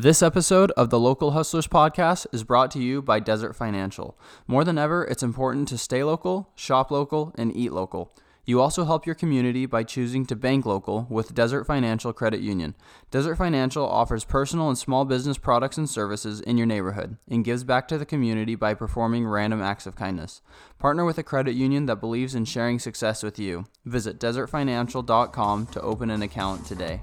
This episode of the Local Hustlers podcast is brought to you by Desert Financial. More than ever, it's important to stay local, shop local, and eat local. You also help your community by choosing to bank local with Desert Financial Credit Union. Desert Financial offers personal and small business products and services in your neighborhood and gives back to the community by performing random acts of kindness. Partner with a credit union that believes in sharing success with you. Visit desertfinancial.com to open an account today.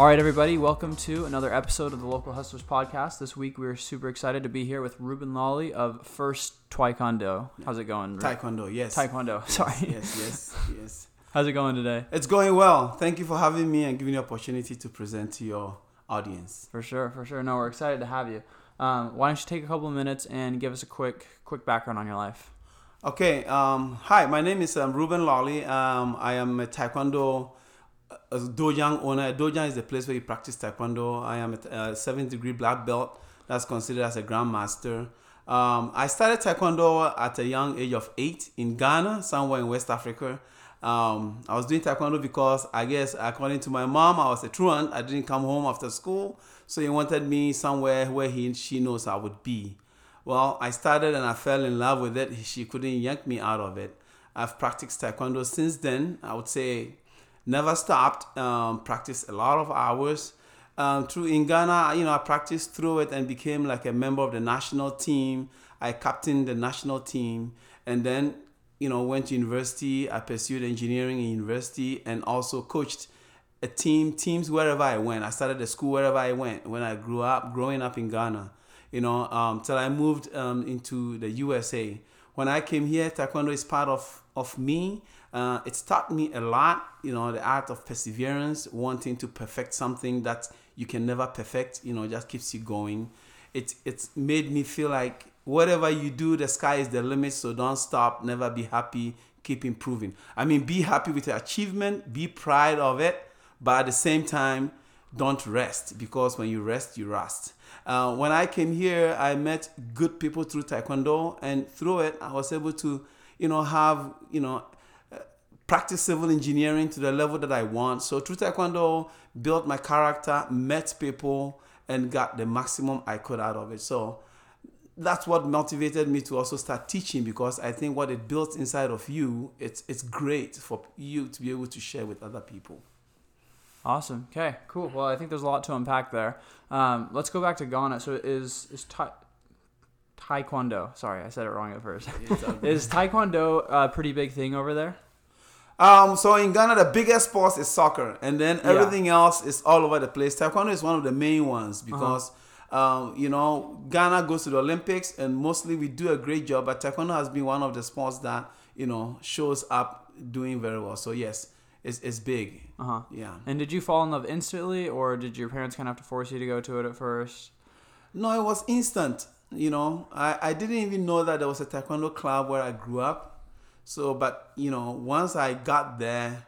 All right, everybody, welcome to another episode of the Local Hustlers podcast. This week, we're super excited to be here with Rubben Lolly of First Taekwondo. How's it going? Taekwondo, yes. Taekwondo, sorry. Yes, yes, yes. How's it going today? It's going well. Thank you for having me and giving the opportunity to present to your audience. For sure, for sure. No, we're excited to have you. Um, why don't you take a couple of minutes and give us a quick, quick background on your life? Okay. Um, hi, my name is um, Rubben Lolly. Um, I am a Taekwondo a dojang owner. Dojang is the place where you practice Taekwondo. I am a, a seventh degree black belt. That's considered as a grandmaster. Um, I started Taekwondo at a young age of eight in Ghana, somewhere in West Africa. Um, I was doing Taekwondo because I guess, according to my mom, I was a truant. I didn't come home after school, so he wanted me somewhere where he and she knows I would be. Well, I started and I fell in love with it. She couldn't yank me out of it. I've practiced Taekwondo since then. I would say never stopped. Um, practiced a lot of hours. Um, through in Ghana, you know, I practiced through it and became like a member of the national team. I captained the national team, and then you know went to university. I pursued engineering in university and also coached a team teams wherever I went. I started a school wherever I went when I grew up, growing up in Ghana. You know, um, till I moved um, into the USA. When I came here, Taekwondo is part of of me. Uh, it's taught me a lot, you know, the art of perseverance, wanting to perfect something that you can never perfect, you know, just keeps you going. It, it's made me feel like whatever you do, the sky is the limit, so don't stop, never be happy, keep improving. I mean, be happy with your achievement, be proud of it, but at the same time, don't rest because when you rest, you rust. Uh, when I came here, I met good people through Taekwondo, and through it, I was able to, you know, have, you know, practice civil engineering to the level that I want. So through Taekwondo, built my character, met people, and got the maximum I could out of it. So that's what motivated me to also start teaching because I think what it built inside of you, it's it's great for you to be able to share with other people. Awesome. Okay. Cool. Well, I think there's a lot to unpack there. Um, let's go back to Ghana. So is is ta- Taekwondo? Sorry, I said it wrong at first. is Taekwondo a pretty big thing over there? Um, so in Ghana, the biggest sport is soccer, and then everything yeah. else is all over the place. Taekwondo is one of the main ones because, uh-huh. um, you know, Ghana goes to the Olympics, and mostly we do a great job. But Taekwondo has been one of the sports that you know shows up doing very well. So yes, it's it's big. Uh huh. Yeah. And did you fall in love instantly, or did your parents kind of have to force you to go to it at first? No, it was instant. You know, I, I didn't even know that there was a Taekwondo club where I grew up. So, but you know, once I got there,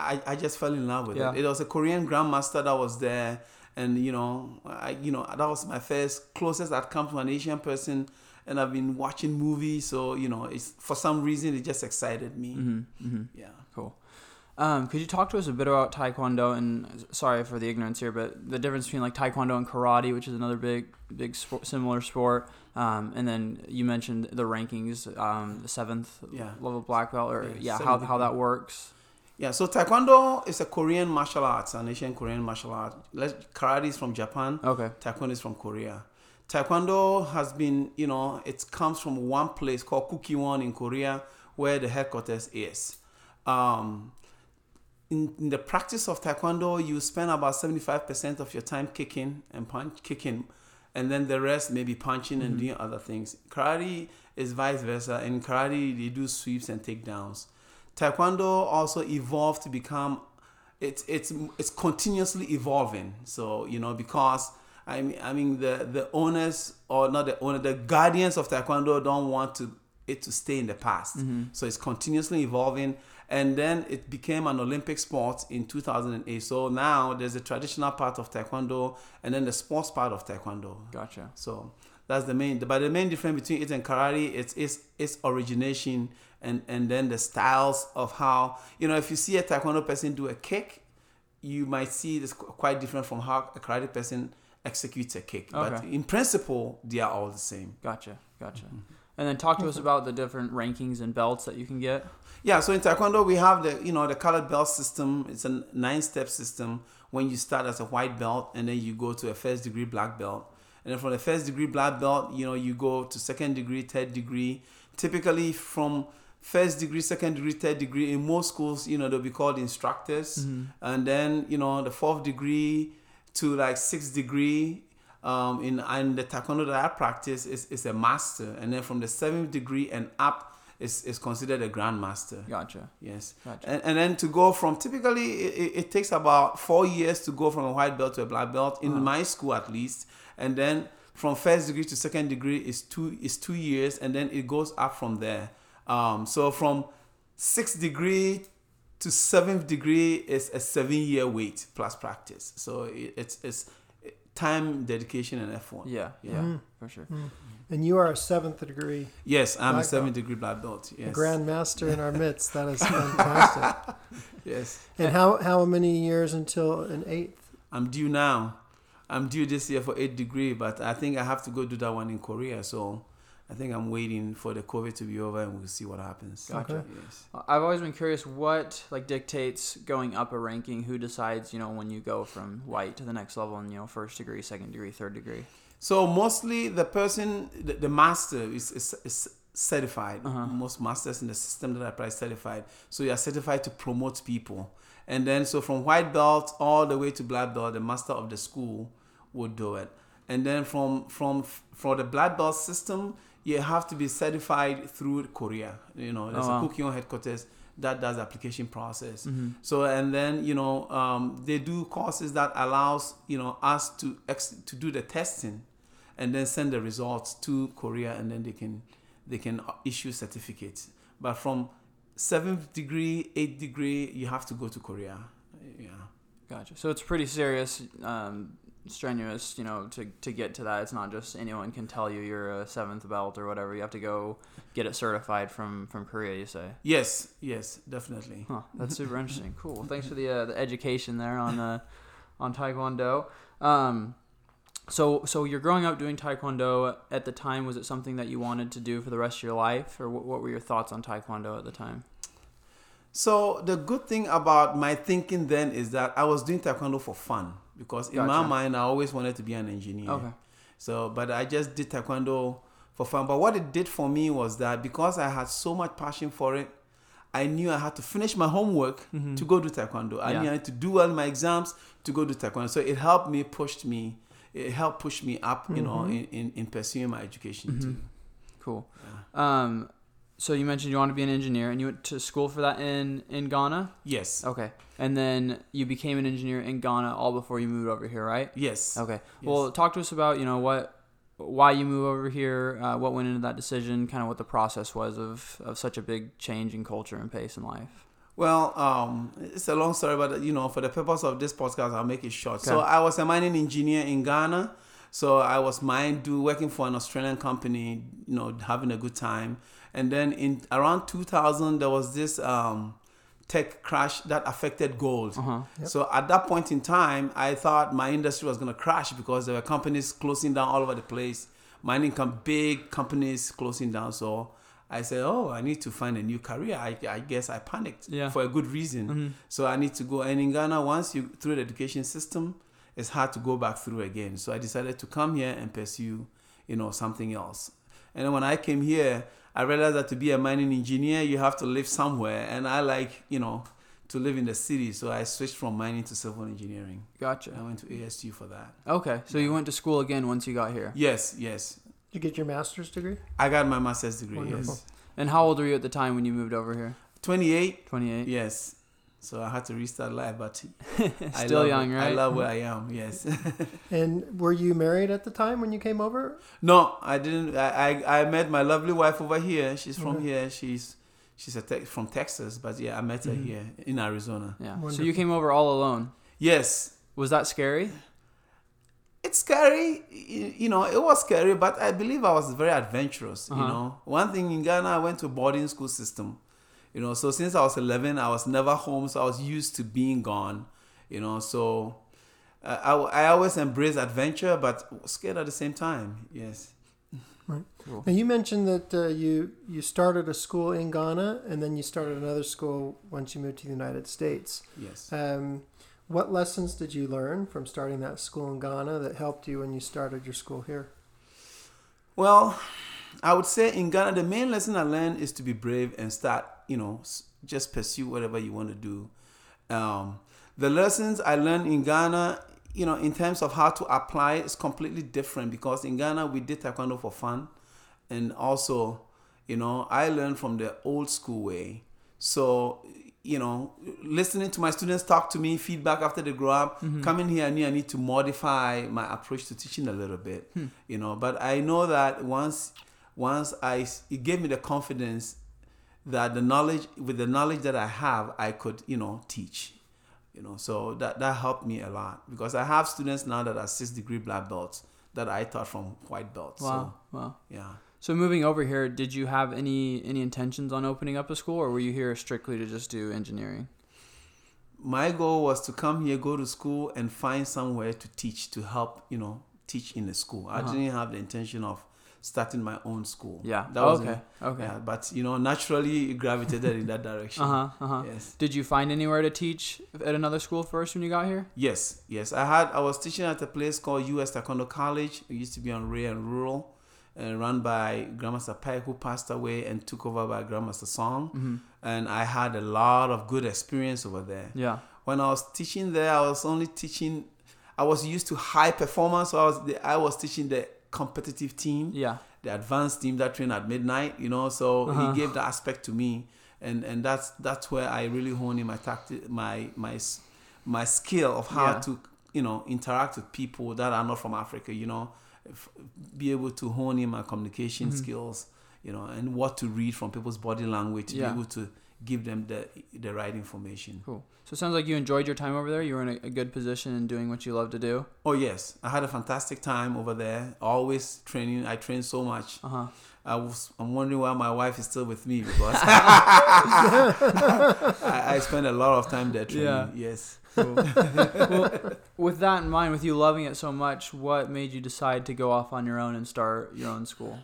I, I just fell in love with Yeah. it. It was a Korean grandmaster that was there, and you know, I you know that was my first closest I'd come to an Asian person, and I've been watching movies, so you know, it's for some reason it just excited me. Mm-hmm. Yeah. Cool. Um, could you talk to us a bit about Taekwondo and sorry for the ignorance here, but the difference between like Taekwondo and karate, which is another big, big sport, similar sport, um, and then you mentioned the rankings, um, the seventh Yeah. level black belt, or Yeah, yeah, how, how that works. Yeah, so Taekwondo is a Korean martial arts, an Asian Korean martial art. Karate is from Japan. Okay. Taekwondo is from Korea. Taekwondo has been, you know, it comes from one place called Kukkiwon in Korea, where the headquarters is. Um, in, in the practice of Taekwondo, you spend about 75% of your time kicking and punch, kicking, and then the rest maybe punching and mm-hmm. doing other things. Karate is vice versa. In karate, they do sweeps and takedowns. Taekwondo also evolved to become it's it's it's continuously evolving. So you know because I mean, I mean the the owners or not the owner, the guardians of taekwondo don't want to it to stay in the past. Mm-hmm. So it's continuously evolving. And then it became an Olympic sport in 2008. So now there's a traditional part of taekwondo and then the sports part of taekwondo. Gotcha. So that's the main. But the main difference between it and karate, it's its its origination and and then the styles of how you know if you see a taekwondo person do a kick, you might see this quite different from how a karate person executes a kick. Okay. But in principle, they are all the same. Gotcha. Gotcha. Mm-hmm. And then talk to us mm-hmm. about the different rankings and belts that you can get. Yeah, so in Taekwondo we have the you know the colored belt system. It's a nine step system. When you start as a white belt and then you go to a first degree black belt, and then from the first degree black belt, you know you go to second degree, third degree. Typically from first degree, second degree, third degree in most schools, you know they'll be called instructors, mm-hmm. and then you know the fourth degree to like sixth degree. Um, in and the taekwondo that I practice is, is a master, and then from the seventh degree and up is, is considered a grandmaster. Gotcha. Yes. Gotcha. And, and then to go from typically it, it- takes about four years to go from a white belt to a black belt in my school at least, and then from first degree to second degree is two is two years, and then it goes up from there. Um, so from sixth degree to seventh degree is a seven year wait plus practice. So it, it's it's time, dedication, and effort. Yeah. Yeah. Mm-hmm. For sure. Mm-hmm. And you are a seventh degree Yes, I'm a seventh degree black belt. Yes. grandmaster in our midst. That is fantastic. Yes. and how how many years until an eighth? I'm due now. I'm due this year for eighth degree, but I think I have to go do that one in Korea. So I think I'm waiting for the COVID to be over and we'll see what happens. Gotcha. Yes. I've always been curious what like dictates going up a ranking. Who decides, you know, when you go from white to the next level and you know first degree, second degree, third degree. So mostly the person, the, the master is, is, is certified. Uh-huh. Most masters in the system that I apply certified. So you are certified to promote people. And then so from white belt all the way to black belt, the master of the school would do it. And then from from for the black belt system, you have to be certified through Korea. You know, there's Oh, wow. a Kukkiwon headquarters that does the application process. So and then you know um, they do courses that allows you know us to ex- to do the testing, and then send the results to Korea, and then they can they can issue certificates. But from seventh degree, eighth degree, you have to go to Korea. Yeah. Gotcha. So it's pretty serious, um, strenuous, you know, to, to get to that. It's not just anyone can tell you you're a seventh belt or whatever. You have to go get it certified from, from Korea, you say. Yes. Yes. Definitely. Huh, that's super interesting. Cool. Well, thanks for the uh, the education there on uh, on Taekwondo. Um, so so you're growing up doing Taekwondo at the time. Was it something that you wanted to do for the rest of your life, or what, what were your thoughts on Taekwondo at the time? So the good thing about my thinking then is that I was doing taekwondo for fun because in my mind I always wanted to be an engineer. Okay. So, but I just did taekwondo for fun. But what it did for me was that because I had so much passion for it, I knew I had to finish my homework mm-hmm. to go do taekwondo. I Yeah. knew I had to do well in my exams to go do taekwondo. So it helped me, pushed me, it helped push me up, you know, mm-hmm. in, in, in pursuing my education mm-hmm. too. Cool. Um, so you mentioned you want to be an engineer, and you went to school for that in in Ghana. Yes. Okay. And then you became an engineer in Ghana all before you moved over here, right? Yes. Okay. Well, talk to us about you know what, why you moved over here, uh, what went into that decision, kind of what the process was of of such a big change in culture and pace in life. Well, um, it's a long story, but you know, for the purpose of this podcast, I'll make it short. So I was a mining engineer in Ghana. So I was mine do working for an Australian company, you know, having a good time. And then in around 2000, there was this um, tech crash that affected gold. Uh-huh. So at that point in time, I thought my industry was going to crash because there were companies closing down all over the place, mining com- big companies closing down. So I said, "Oh, I need to find a new career." I, I guess I panicked Yeah. for a good reason. So I need to go. And in Ghana, once you through the education system, it's hard to go back through again. So I decided to come here and pursue, you know, something else. And then when I came here, I realized that to be a mining engineer, you have to live somewhere. And I like, you know, to live in the city. So I switched from mining to civil engineering. Gotcha. I went to ASU for that. Okay. So you went to school again once you got here. Yes, yes. Did you get your master's degree? I got my master's degree. Wonderful. Yes. And how old were you at the time when you moved over here? 28. Twenty eight. Yes. So I had to restart life, but I Still love young, it. right? I love where I am. Yes. And were you married at the time when you came over? no, I didn't. I, I, I met my lovely wife over here. She's from Okay. here. She's she's a te- from Texas, but yeah, I met her Mhm. here in Arizona. Yeah. So you came over all alone. Yes, Was that scary? it's scary. You know, it was scary, but I believe I was very adventurous. Uh-huh. You know, one thing in Ghana, I went to a boarding school system. You know, so since I was 11, I was never home, so I was used to being gone. You know, so uh, I, I always embrace adventure, but scared at the same time. Yes. Cool. Now you mentioned that uh, you you started a school in Ghana and then you started another school once you moved to the United States. Yes. Um, what lessons did you learn from starting that school in Ghana that helped you when you started your school here? Well, I would say in Ghana, the main lesson I learned is to be brave and start, you know, just pursue whatever you want to do. Um, the lessons I learned in Ghana, you know, in terms of how to apply, is completely different because in Ghana we did taekwondo for fun, and also, you know, I learned from the old school way. So, you know, listening to my students talk to me, feedback after they grow up, coming here, I knew I need to modify my approach to teaching a little bit, you know. But I know that once, once I, it gave me the confidence that the knowledge, with the knowledge that I have, I could, you know, teach, you know. So that that helped me a lot because I have students now that are six degree black belts that I taught from white belts. Wow. Wow. So yeah. So moving over here, did you have any any intentions on opening up a school, or were you here strictly to just do engineering? my goal was to come here, go to school, and find somewhere to teach to help, you know, teach in the school. I Uh-huh. didn't have the intention of starting my own school. Yeah. that was okay. Okay. Yeah, but you know, naturally it gravitated in that direction. Uh huh. Uh huh. Yes. Did you find anywhere to teach at another school first when you got here? Yes, yes. I had I was teaching at a place called US Taekwondo College. It used to be on Ray and Rural, and run by Grandmaster Pike, who passed away and took over by Grandmaster Song. Mm-hmm. And I had a lot of good experience over there. Yeah. when I was teaching there, I was only teaching. I was used to high performance. So I was the, I was teaching the competitive team, Yeah. the advanced team that train at midnight. You know, so Uh-huh. he gave the aspect to me, and and that's that's where I really hone in my tactic, my my my skill of how Yeah. to you know interact with people that are not from Africa. You know, f- be able to hone in my communication Mm-hmm. skills. You know, and what to read from people's body language to Yeah. be able to give them the the right information. Cool. So it sounds like you enjoyed your time over there. You were in a, a good position and doing what you love to do. Oh yes, I had a fantastic time over there. Always training. I trained so much. Uh huh. I was. I'm wondering why my wife is still with me because I, I spend a lot of time there training. Yeah. Yes. well, with that in mind, with you loving it so much, what made you decide to go off on your own and start your own school?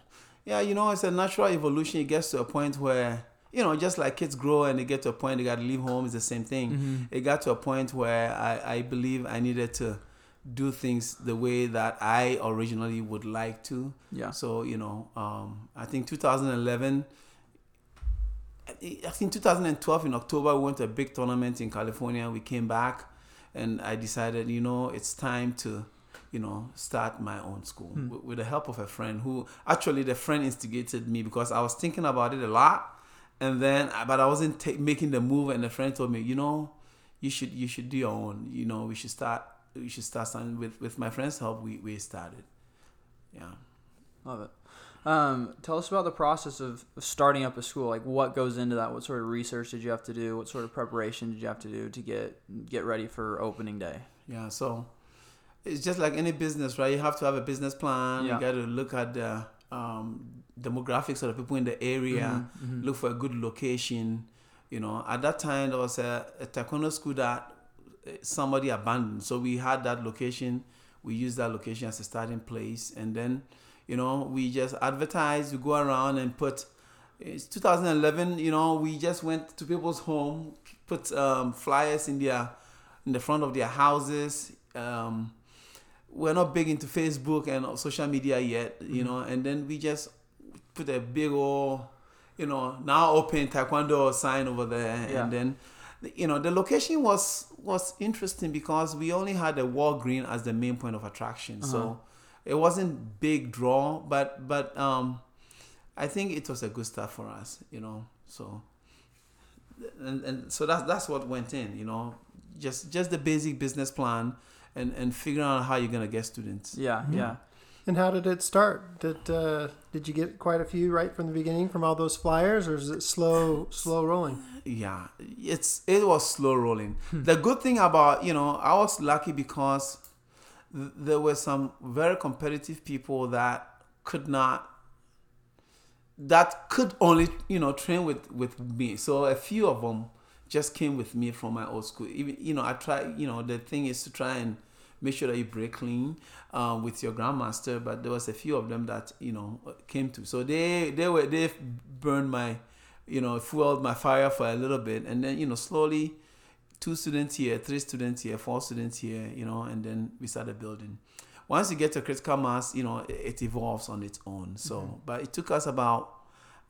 Yeah, you know, it's a natural evolution. It gets to a point where you know, just like kids grow and they get to a point they got to leave home. It's the same thing. Mm-hmm. It got to a point where I, I believe I needed to do things the way that I originally would like to. Yeah. So you know, um, I think 2011. I think 2012 in October we went to a big tournament in California. We came back, and I decided, you know, it's time to, you know, start my own school Hmm. with, with the help of a friend who actually the friend instigated me because I was thinking about it a lot, and then but I wasn't ta- making the move, and the friend told me, you know, you should you should do your own. You know, we should start we should start something with with my friend's help. We we started. Yeah. Love it. Um, tell us about the process of, of starting up a school. Like, what goes into that? What sort of research did you have to do? What sort of preparation did you have to do to get get ready for opening day? Yeah, so it's just like any business, right? You have to have a business plan. Yeah. You got to look at the um, demographics of the people in the area, Mhm, look for a good location. You know, at that time there was a, a taekwondo school that uh, somebody abandoned, so we had that location. We used that location as a starting place, and then you know we just advertise. We go around and put. It's 2011. You know, we just went to people's home, put um, flyers in their in the front of their houses. Um, we're not big into Facebook and social media yet, you know, and then we just put a big old, you know, now open taekwondo sign over there, Yeah. and then, you know, the location was was interesting because we only had a Walgreen as the main point of attraction, Uh-huh. so it wasn't big draw, but but um, I think it was a good start for us, you know, so and, and so that's that's what went in. You know, just just the basic business plan, and and figuring out how you're gonna get students. Yeah, yeah. And how did it start? Did uh, did you get quite a few right from the beginning from all those flyers, or is it slow slow rolling? Yeah, it's it was slow rolling. the good thing about you know I was lucky because th- there were some very competitive people that could not that could only you know train with with me. So a few of them just came with me from my old school. Even you know I try you know the thing is to try and make sure that you break clean uh, with your grandmaster. But there was a few of them that you know came to. So they they were they burned my you know fueled my fire for a little bit, and then you know slowly two students here, three students here, four students here, you know, and then we started building. Once you get to critical mass, you know, it, it evolves on its own. So, but it took us about,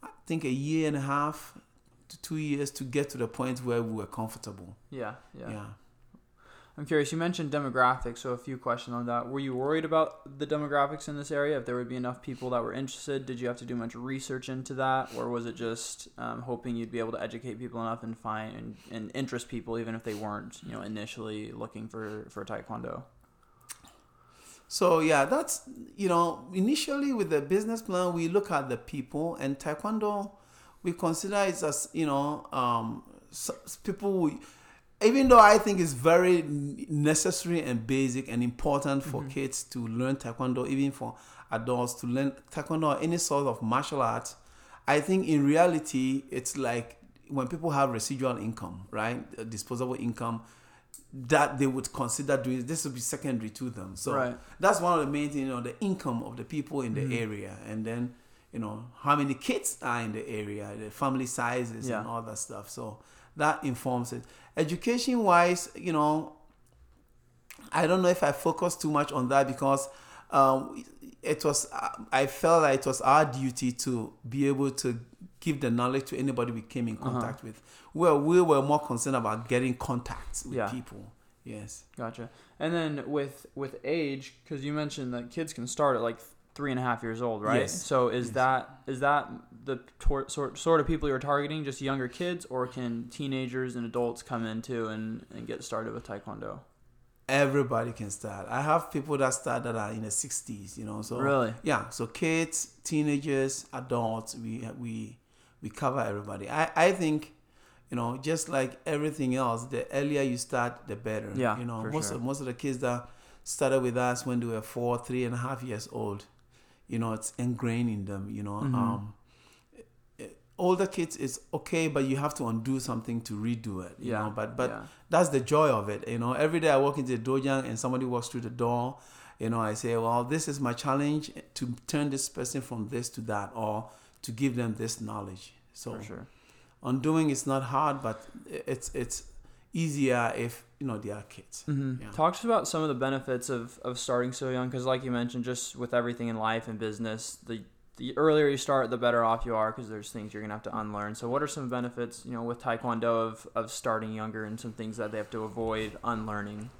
I think, a year and a half to two years to get to the point where we were comfortable. Yeah, yeah. Yeah. I'm curious. You mentioned demographics, so a few questions on that. Were you worried about the demographics in this area? If there would be enough people that were interested, did you have to do much research into that, or was it just um, hoping you'd be able to educate people enough and find and, and interest people, even if they weren't, you know, initially looking for for taekwondo? So yeah, that's you know initially with the business plan we look at the people and taekwondo we consider it as you know um, people even though I think it's very necessary and basic and important for kids to learn taekwondo even for adults to learn taekwondo or any sort of martial arts I think in reality it's like when people have residual income right Uh, disposable income that they would consider doing this would be secondary to them. So Right. that's one of the main things you know the income of the people in the area. And then you know how many kids are in the area the family sizes Yeah. and all that stuff. So that informs it education wise you know i don't know if i focus too much on that because um, it was i felt like it was our duty to be able to give the knowledge to anybody we came in Uh-huh. contact with well we were more concerned about getting contacts with Yeah. people yes Gotcha. And then with with age, because you mentioned that kids can start at like three and a half years old, right? Yes. So is Yes. that is that the tor- sort sort of people you're targeting, just younger kids, or can teenagers and adults come in too and, and get started with taekwondo? everybody can start. I have people that start that are in the 60s, you know. So Really? yeah. So kids, teenagers, adults, we we we cover everybody. I I think, you know, just like everything else, the earlier you start, the better. Yeah, You know, most sure. of most of the kids that started with us when they were four, three and a half years old, you know, it's ingrained in them. You know, Mhm. um, eh, older kids is okay, but you have to undo something to redo it. You Yeah, know, but but yeah. that's the joy of it. You know, every day I walk into the dojang and somebody walks through the door. You know, I say, well, this is my challenge to turn this person from this to that, or to give them this knowledge. So sure. undoing is not hard, but it's it's easier if you know they are kids. Mm-hmm. Yeah. Talk to us about some of the benefits of, of starting so young, because like you mentioned, just with everything in life and business, the the earlier you start, the better off you are, because there's things you're gonna have to unlearn. So, what are some benefits, you know, with Taekwondo of of starting younger, and some things that they have to avoid unlearning?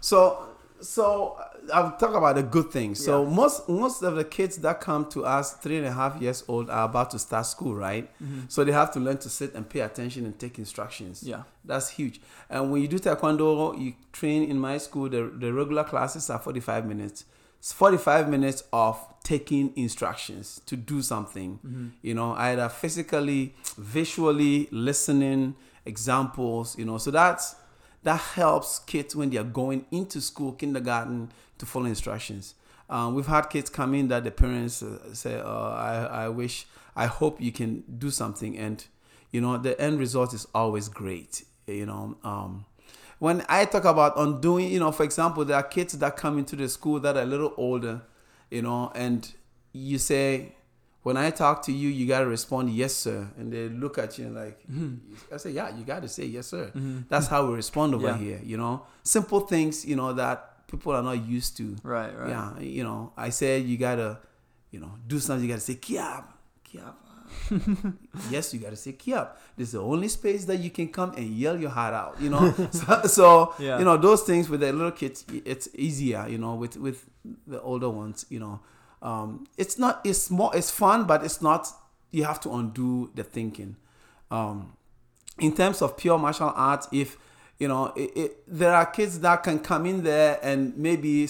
So so uh, I'll talk about the good things. So Yeah. most most of the kids that come to us three and a half years old are about to start school, right? So they have to learn to sit and pay attention and take instructions. Yeah. That's huge. And when you do taekwondo, you train in my school. The, the regular classes are 45 minutes. It's 45 minutes of taking instructions to do something. You know, either physically, visually, listening, examples. You know, so that's that helps kids when they are going into school, kindergarten, to follow instructions. Um, we've had kids come in that the parents uh, say, uh, I, I wish, I hope you can do something. And, you know, the end result is always great. You know, um, when I talk about undoing, you know, for example, there are kids that come into the school that are a little older, you know, and you say, when I talk to you, you got to respond, yes, sir. And they look at you like, mm-hmm. I say, yeah, you got to say, yes, sir. Mm-hmm. That's how we respond over Yeah. here, you know. Simple things, you know, that people are not used to. Right, right. Yeah, you know, I said you got to, you know, do something, you got to say, kiab, kiab. yes, you got to say kiab. This is the only space that you can come and yell your heart out, you know. so, so Yeah. you know, those things with the little kids, it's easier, you know, with, with the older ones, you know. Um, it's not, it's more, it's fun, but it's not, you have to undo the thinking. Um, in terms of pure martial arts, if you know, it, it, there are kids that can come in there and maybe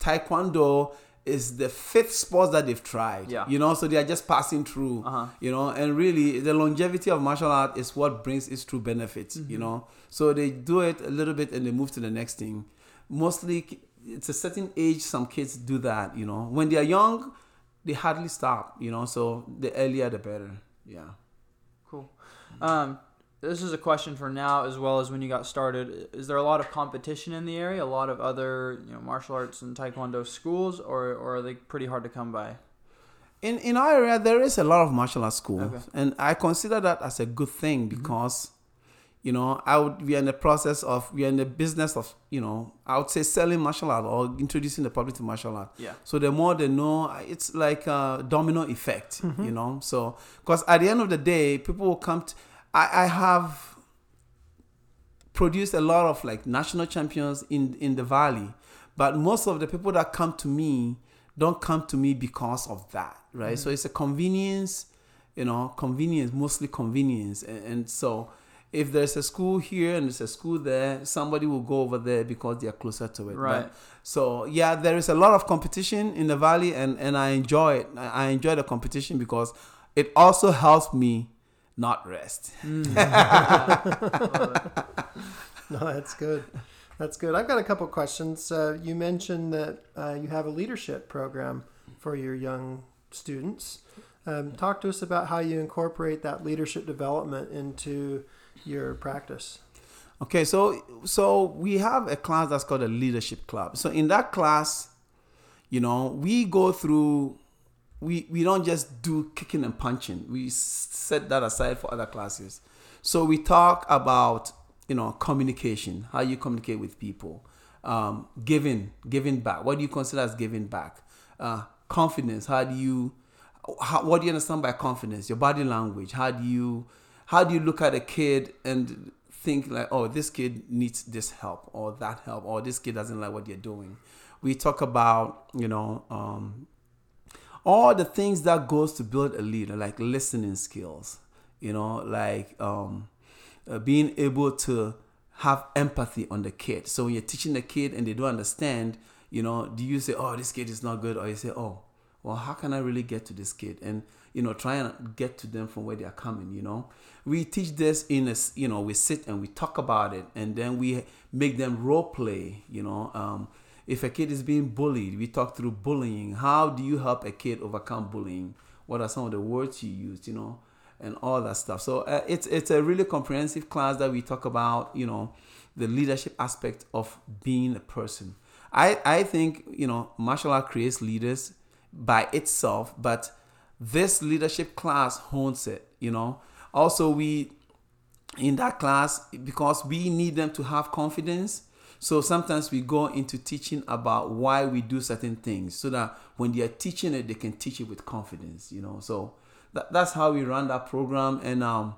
taekwondo is the fifth sport that they've tried. Yeah. You know, so they are just passing through. Uh-huh. You know, and really the longevity of martial art is what brings its true benefits. Mm-hmm. You know, so they do it a little bit and they move to the next thing. Mostly, it's a certain age some kids do that. You know, when they are young, they hardly stop. You know, so the earlier the better. Yeah. Cool. Um, this is a question for now as well as when you got started. Is there a lot of competition in the area? A lot of other you know martial arts and taekwondo schools, or, or are they pretty hard to come by? In in our area, there is a lot of martial arts schools, Okay. and I consider that as a good thing because, you know, I would we are in the process of we are in the business of you know I would say selling martial art or introducing the public to martial art. Yeah. So the more they know, it's like a domino effect, mm-hmm. you know. So because at the end of the day, people will come. To, I I have produced a lot of like national champions in in the valley but most of the people that come to me don't come to me because of that right mm-hmm. so it's a convenience you know convenience mostly convenience and, and so if there's a school here and there's a school there somebody will go over there because they are closer to it Right. But- so yeah there is a lot of competition in the valley and and i enjoy it i I enjoy the competition because it also helps me not rest No, that's good. That's good. I've got a couple questions. Uh, you mentioned that uh, you have a leadership program for your young students. Um, talk to us about how you incorporate that leadership development into your practice. Okay, so so we have a class that's called a leadership club. So in that class, you know, we go through we we don't just do kicking and punching. We set that aside for other classes. So we talk about, you know, communication, how you communicate with people, um, giving, giving back. What do you consider as giving back? Uh, confidence. How do you how, what do you understand by confidence? Your body language. How do you how do you look at a kid and think like, oh, this kid needs this help or that help or this kid doesn't like what you're doing? We talk about you know um, all the things that goes to build a leader, like listening skills. You know, like um, uh, being able to have empathy on the kid. So when you're teaching the kid and they don't understand, you know, do you say, "Oh, this kid is not good," or you say, "Oh, well, how can I really get to this kid?" And you know, try and get to them from where they are coming. You know, we teach this in a, you know, we sit and we talk about it, and then we make them role play. You know, um, if a kid is being bullied, we talk through bullying. How do you help a kid overcome bullying? What are some of the words you use? You know, and all that stuff. So uh, it's it's a really comprehensive class that we talk about. You know, the leadership aspect of being a person. I I think you know martial art creates leaders by itself, but this leadership class hones it. You know, also we in that class because we need them to have confidence. So sometimes we go into teaching about why we do certain things so that when they are teaching it, they can teach it with confidence, you know. So that, that's how we run that program. And, um,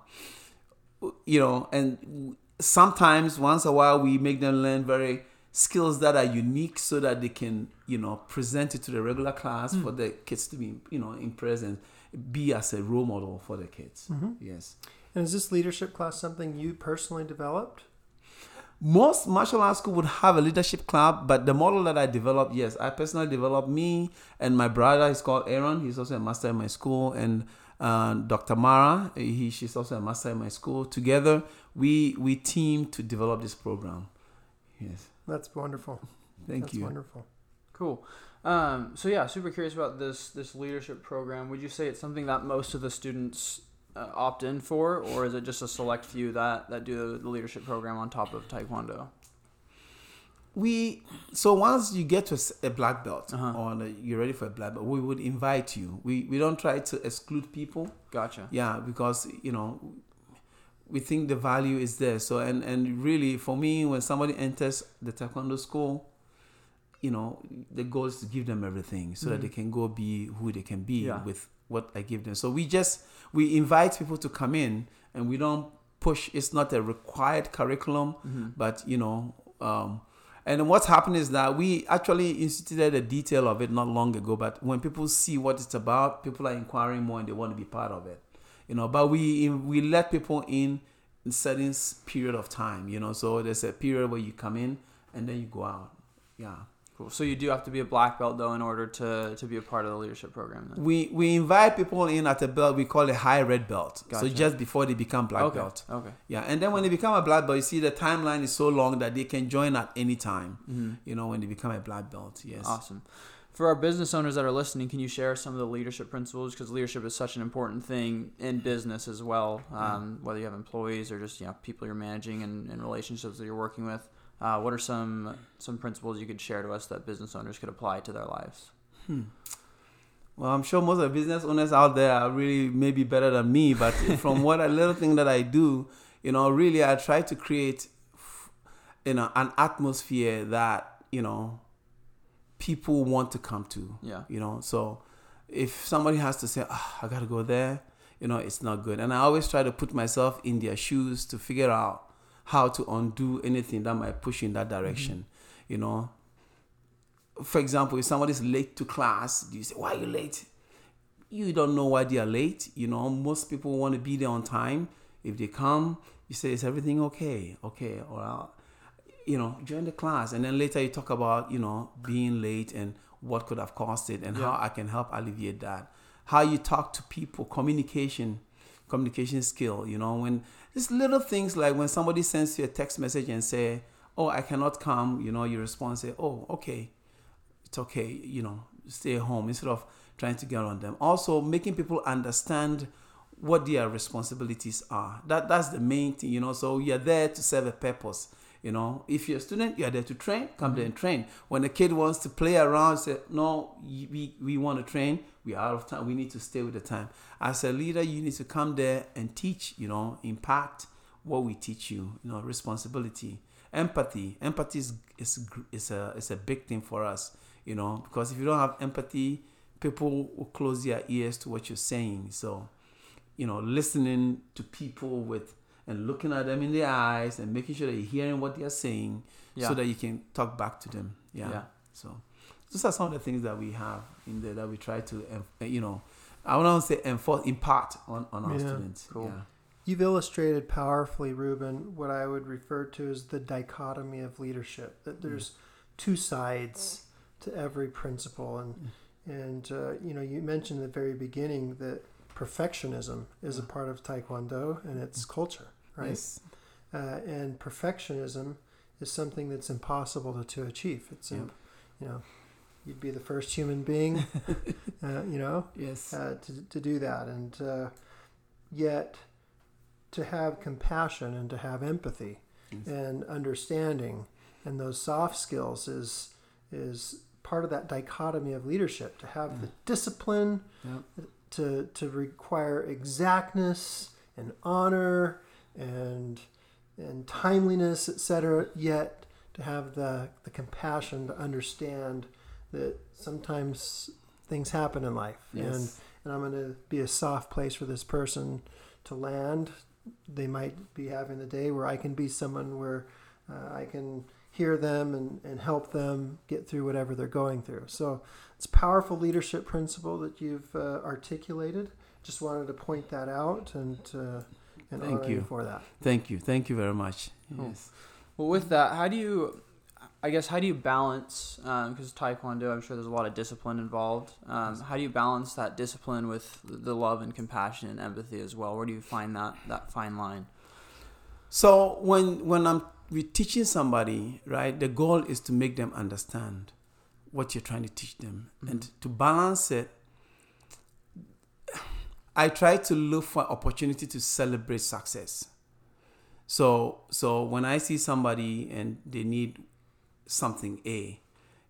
you know, and sometimes once a while we make them learn very skills that are unique so that they can, you know, present it to the regular class for the kids to be, you know, in presence, be as a role model for the kids. Yes. And is this leadership class something you personally developed? most martial arts school would have a leadership club, but the model that I developed, yes, I personally developed me and my brother. He's called Aaron. He's also a master in my school, and uh, Dr. Mara. He, she's also a master in my school. Together, we we team to develop this program. Yes, That's wonderful. thank That's you. wonderful. Cool. Um, so yeah, super curious about this this leadership program. Would you say it's something that most of the students uh, opt in for, or is it just a select few that that do the leadership program on top of Taekwondo? we so once you get to s- a black belt Uh-huh. or the- you're ready for a black belt, we would invite you. We we don't try to exclude people. Gotcha. yeah because you know we think the value is there. So and and really for me when somebody enters the taekwondo school you know the goal is to give them everything so that they can go be who they can be Yeah. with what i give them. So we just we invite people to come in and we don't push it's not a required curriculum but you know um and what's happened is that we actually instituted a detail of it not long ago but when people see what it's about people are inquiring more and they want to be part of it you know but we we let people in in certain period of time. You know, so there's a period where you come in and then you go out. Yeah. Cool. So you do have to be a black belt though in order to to be a part of the leadership program. Then. We we invite people in at a belt we call a high red belt. So just before they become black okay. belt. Okay. Yeah, and then when they become a black belt, you see the timeline is so long that they can join at any time. Mm-hmm. You know, when they become a black belt. Yes. Awesome. For our business owners that are listening, can you share some of the leadership principles? Because leadership is such an important thing in business as well. Um, whether you have employees or just you know people you're managing and, and relationships that you're working with. Uh, what are some some principles you could share to us that business owners could apply to their lives? Well, I'm sure most of the business owners out there are really maybe better than me, but from what a little thing that I do, you know, really I try to create, you know, an atmosphere that you know people want to come to. Yeah. You know, so if somebody has to say, ah, I got to go there, you know, it's not good. And I always try to put myself in their shoes to figure out how to undo anything that might push you in that direction. You know, for example, if somebody's late to class, you say, Why are you late? You don't know why they are late. You know, most people want to be there on time. If they come, you say, Is everything okay? Okay, or I'll- you know, join the class. And then later you talk about, you know, being late and what could have caused it and how I can help alleviate that. How you talk to people, communication, communication skill, you know, when these little things like when somebody sends you a text message and say, Oh, I cannot come, you know, you respond, say, Oh, okay it's okay, you know, stay home instead of trying to get on them. Also, making people understand what their responsibilities are. That that's the main thing, you know. So you're there to serve a purpose. You know, if you're a student, you're there to train. Come there mm-hmm. and train. When a kid wants to play around, say, "No, we we want to train. We're out of time. We need to stay with the time." As a leader, you need to come there and teach. You know, impact what we teach you. You know, responsibility, empathy. Empathy is is is a is a big thing for us you know because if you don't have empathy people will close their ears to what you're saying so you know listening to people with and looking at them in the eyes and making sure that you're hearing what they're saying Yeah. so that you can talk back to them yeah, Yeah. so those are some of the things that we have in there that we try to eh, you know i want to say enforce impart on, on our Yeah. students Cool. yeah You've illustrated powerfully, Rubben, what I would refer to as the dichotomy of leadership. That mm. there's two sides to every principle, and mm. and uh, you know you mentioned at the very beginning that perfectionism is a mm. part of Taekwondo and its culture, right? yes Uh, and perfectionism is something that's impossible to, to achieve. It's im- you know you'd be the first human being, uh, you know, yes uh, to, to do that. And uh, yet, to have compassion and to have empathy Yes. and understanding and those soft skills is is part of that dichotomy of leadership. To have the discipline, Yep. to to require exactness and honor and and timeliness, etc. Yet to have the the compassion to understand that sometimes things happen in life, and yes and I'm going to be a soft place for this person to land. They might be having the day where I can be someone where uh, I can hear them and, and help them get through whatever they're going through. So it's a powerful leadership principle that you've uh, articulated. Just wanted to point that out and uh, and Thank you. for that. thank you thank you very much Cool. yes Well, with that, how do you, I guess, how do you balance? Because Taekwondo, I'm sure there's a lot of discipline involved. Um, how do you balance that discipline with the love and compassion and empathy as well? Where do you find that that fine line? So when when I'm we teaching somebody, right, the goal is to make them understand what you're trying to teach them, and to balance it. I try to look for opportunity to celebrate success. So so when I see somebody and they need something A,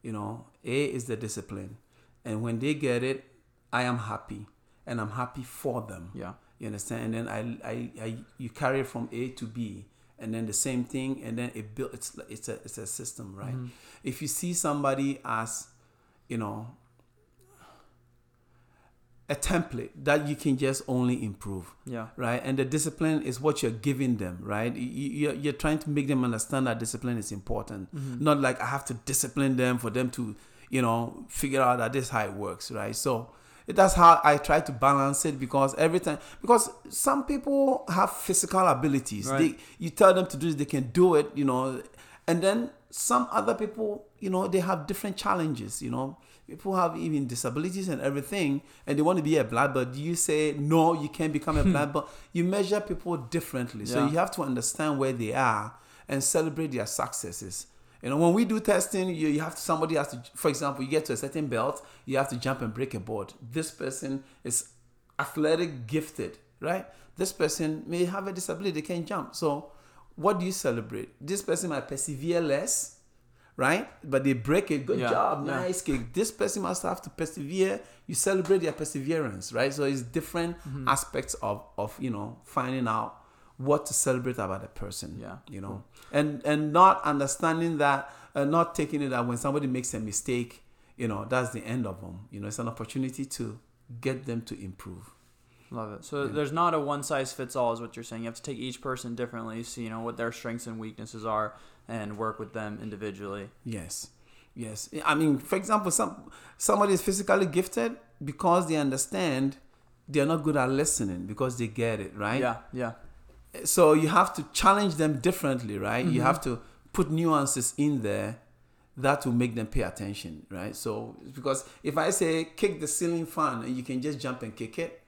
you know, A is the discipline, and when they get it, I am happy, and I'm happy for them. Yeah. You understand? And then I, I, I, you carry it from A to B, and then the same thing, and then it built. It's it's a it's a system, right? Mm-hmm. If you see somebody as, you know, a template that you can just only improve, Yeah. right? And the discipline is what you're giving them, right? You, you- you're trying to make them understand that discipline is important. Mm-hmm. Not like I have to discipline them for them to, you know, figure out that this is how it works, right? So that's how I try to balance it because every time because some people have physical abilities. Right. They you tell them to do this, they can do it, you know, and then some other people, you know, they have different challenges, you know. People have even disabilities and everything, and they want to be a black belt. You say no, you can't become a hmm. black belt. You measure people differently, so you have to understand where they are and celebrate their successes. You know, when we do testing, you, you have to, somebody has to, for example, you get to a certain belt, you have to jump and break a board. This person is athletic, gifted, right? This person may have a disability, they can't jump. So, what do you celebrate? This person might persevere less, right? But they break it. Good Yeah, job, yeah. nice kick. This person must have to persevere. You celebrate their perseverance, right? So it's different Mm-hmm. aspects of of you know finding out what to celebrate about a person. Yeah, you know, and and not understanding that, uh, not taking it that when somebody makes a mistake, you know, that's the end of them. You know, it's an opportunity to get them to improve. Love it. So there's not a one size fits all, is what you're saying. You have to take each person differently, see you know what their strengths and weaknesses are, and work with them individually. Yes, yes. I mean, for example, some somebody is physically gifted because they understand they're not good at listening because they get it right. Yeah, yeah, So you have to challenge them differently, right? You mm-hmm. have to put nuances in there that will make them pay attention, right? So because if I say kick the ceiling fan and you can just jump and kick it,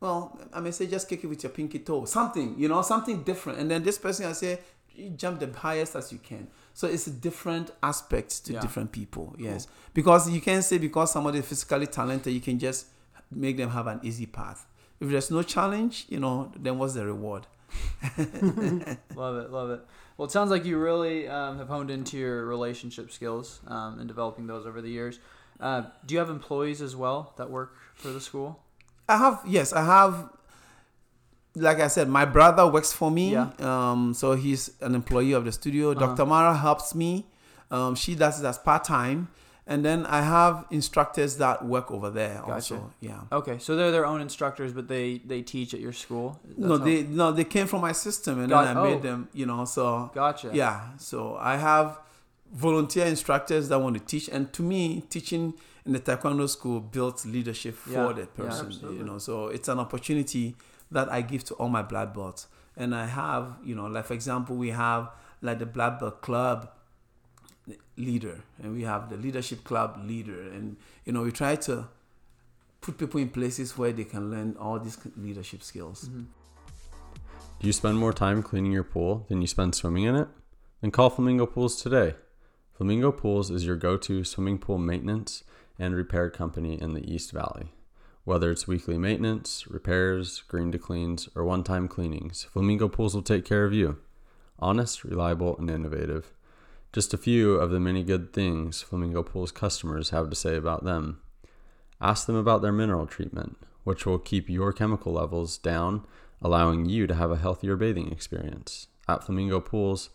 well, I may say just kick it with your pinky toe, something, you know, something different. And then this person I say you jump the highest as you can. So it's a different aspect to Yeah. different people. Yes, because you can't say because somebody is physically talented, you can just make them have an easy path. If there's no challenge, you know, then what's the reward? love it, love it. Well, it sounds like you really um, have honed into your relationship skills um, and developing those over the years. Uh, do you have employees as well that work for the school? I have yes, I have. Like I said, my brother works for me. Yeah. Um, so he's an employee of the studio. Uh-huh. Dr. Mara helps me. Um, she does it as part time, and then I have instructors that work over there Gotcha. also. Yeah. Okay, so they're their own instructors, but they they teach at your school. That's no, how- they no they came from my system, and Got- then I oh. made them. You know, so Gotcha. yeah. So I have volunteer instructors that want to teach, and to me, teaching in the Taekwondo school builds leadership for Yeah, that person. Absolutely. you know, so it's an opportunity that I give to all my black belts, and I have, you know, like for example, we have like the black belt club leader, and we have the leadership club leader, and you know, we try to put people in places where they can learn all these leadership skills. Mm-hmm. Do you spend more time cleaning your pool than you spend swimming in it? Then call Flamingo Pools today. Flamingo Pools is your go to swimming pool maintenance and repair company in the East Valley. Whether it's weekly maintenance, repairs, green to cleans, or one time cleanings, Flamingo Pools will take care of you. Honest, reliable, and innovative. Just a few of the many good things Flamingo Pools customers have to say about them. Ask them about their mineral treatment, which will keep your chemical levels down, allowing you to have a healthier bathing experience. At Flamingo Pools,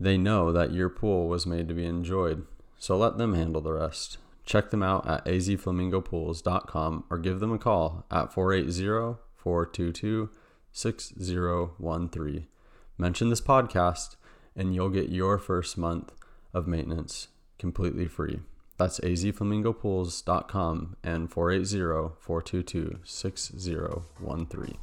they know that your pool was made to be enjoyed, so let them handle the rest. Check them out at azflamingopools.com or give them a call at 480 422 6013. Mention this podcast, and you'll get your first month of maintenance completely free. That's azflamingopools.com and 480 422 6013.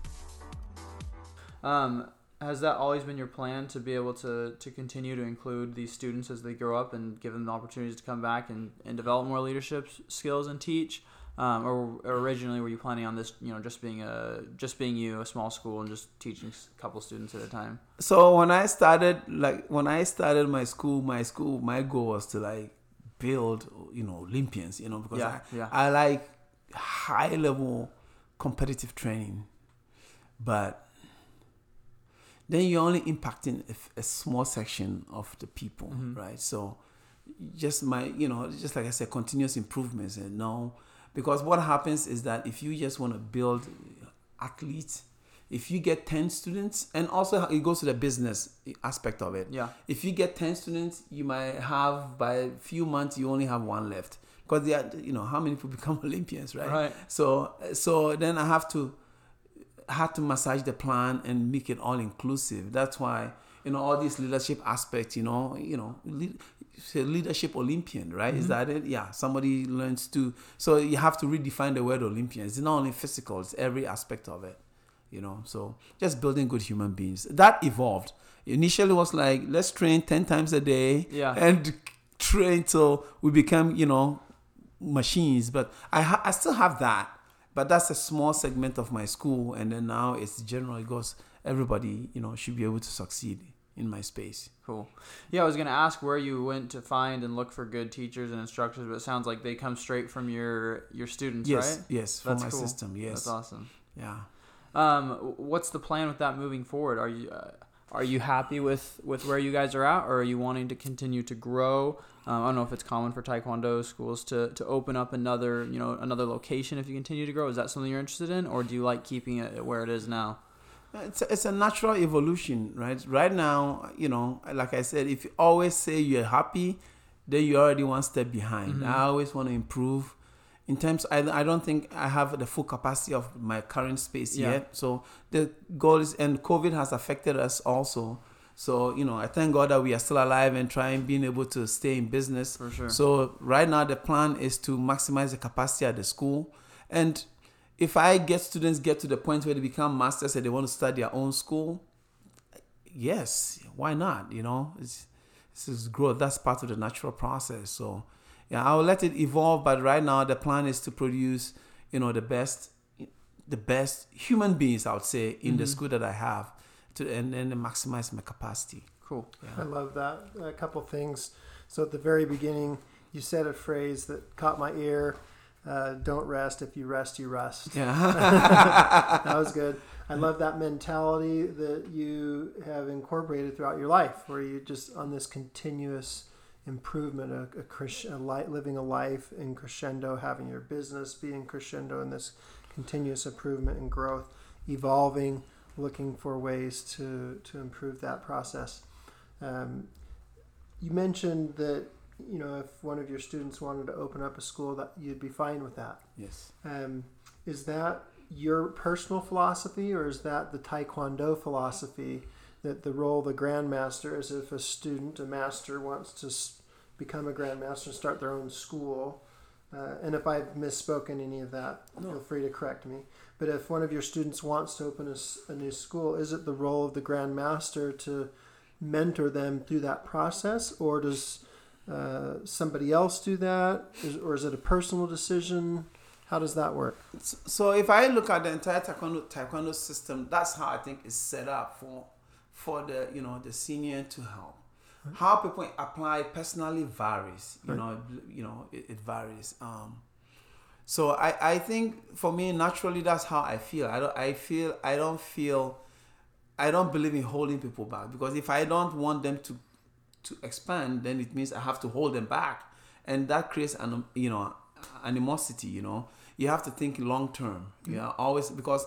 Um, has that always been your plan to be able to, to continue to include these students as they grow up and give them the opportunities to come back and, and develop more leadership skills and teach? Um, or, or originally were you planning on this, you know, just being a just being you, a small school, and just teaching a couple students at a time? so when I started, like when I started my school, my school, my goal was to like build, you know, Olympians, you know, because Yeah, I, yeah. I like high level competitive training, but then you're only impacting a small section of the people, Mm-hmm. right? So just my, you know, just like I said, continuous improvements and no, because what happens is that if you just want to build athletes, if you get 10 students, and also it goes to the business aspect of it. Yeah. If you get 10 students, you might have by a few months, you only have one left. Because they are, you know, how many people become Olympians, right? Right. So, so then I have to, had to massage the plan and make it all inclusive. That's why, you know, all these leadership aspects, you know, you know, lead, leadership Olympian, right? Mm-hmm. Is that it? Yeah. Somebody learns to. So you have to redefine the word Olympian. It's not only physical; it's every aspect of it. You know. So just building good human beings that evolved. Initially, it was like let's train ten times a day. Yeah. And train till we become, you know, machines. But I ha- I still have that, but that's a small segment of my school, and then now it's general. It goes everybody, you know, should be able to succeed in my space. Cool. Yeah, I was gonna ask where you went to find and look for good teachers and instructors, but it sounds like they come straight from your your students, Yes, right? yes, from That's my cool. system. Yes, That's awesome. yeah. Um, what's the plan with that moving forward? Are you uh, are you happy with with where you guys are at, or are you wanting to continue to grow? Um, I don't know if it's common for Taekwondo schools to, to open up another you know another location if you continue to grow. Is that something you're interested in, or do you like keeping it where it is now? It's a, it's a natural evolution, right? Right now, you know, like I said, if you always say you're happy, then you're already one step behind. I always want to improve. In terms, I, I don't think I have the full capacity of my current space Yeah. yet. So the goal is, and COVID has affected us also. So you know, I thank God that we are still alive and trying being able to stay in business. For sure. So right now the plan is to maximize the capacity at the school, and if I get students get to the point where they become masters and they want to start their own school, yes, why not? You know, it's this is growth. That's part of the natural process. So yeah, I'll let it evolve. But right now the plan is to produce, you know, the best, the best human beings. I would say in the mm-hmm. school that I have, to and then maximize my capacity. Cool. I love that. A couple things. So at the very beginning, you said a phrase that caught my ear. Uh, don't rest. If you rest, you rust. Yeah. that was good. I love that mentality that you have incorporated throughout your life, where you just on this continuous improvement, a, a, cres- a light, living a life in crescendo, having your business be in crescendo, and this continuous improvement and growth, evolving, looking for ways to to improve that process. Um, you mentioned that you know if one of your students wanted to open up a school, that you'd be fine with that. yes. Um, is that your personal philosophy, or is that the Taekwondo philosophy that the role of the grandmaster is if a student, a master, wants to become a grandmaster and start their own school? Uh, and if I've misspoken any of that, feel free to correct me. But if one of your students wants to open a new school, is it the role of the Grand Master to mentor them through that process, or does uh, somebody else do that, is, or is it a personal decision? How does that work? So if I look at the entire taekwondo taekwondo system, that's how I think it's set up for for the you know the senior to help. How people apply personally varies. You know, you know it, it varies. Um, so I, I think for me naturally that's how I feel. I don't I feel I don't feel I don't believe in holding people back because if I don't want them to to expand, then it means I have to hold them back, and that creates an you know animosity. You know, you have to think long term. You mm. know, always because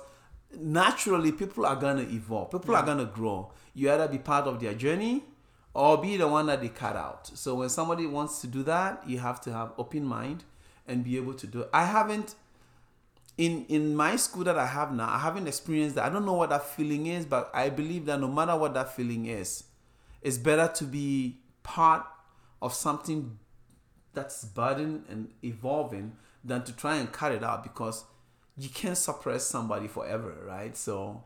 naturally people are gonna evolve. People are gonna grow. You either be part of their journey or be the one that they cut out. So when somebody wants to do that, you have to have open mind and be able to do it. I haven't in in my school that I have now, I haven't experienced that. I don't know what that feeling is, but I believe that no matter what that feeling is, it's better to be part of something that's budding and evolving than to try and cut it out because you can't suppress somebody forever, right? So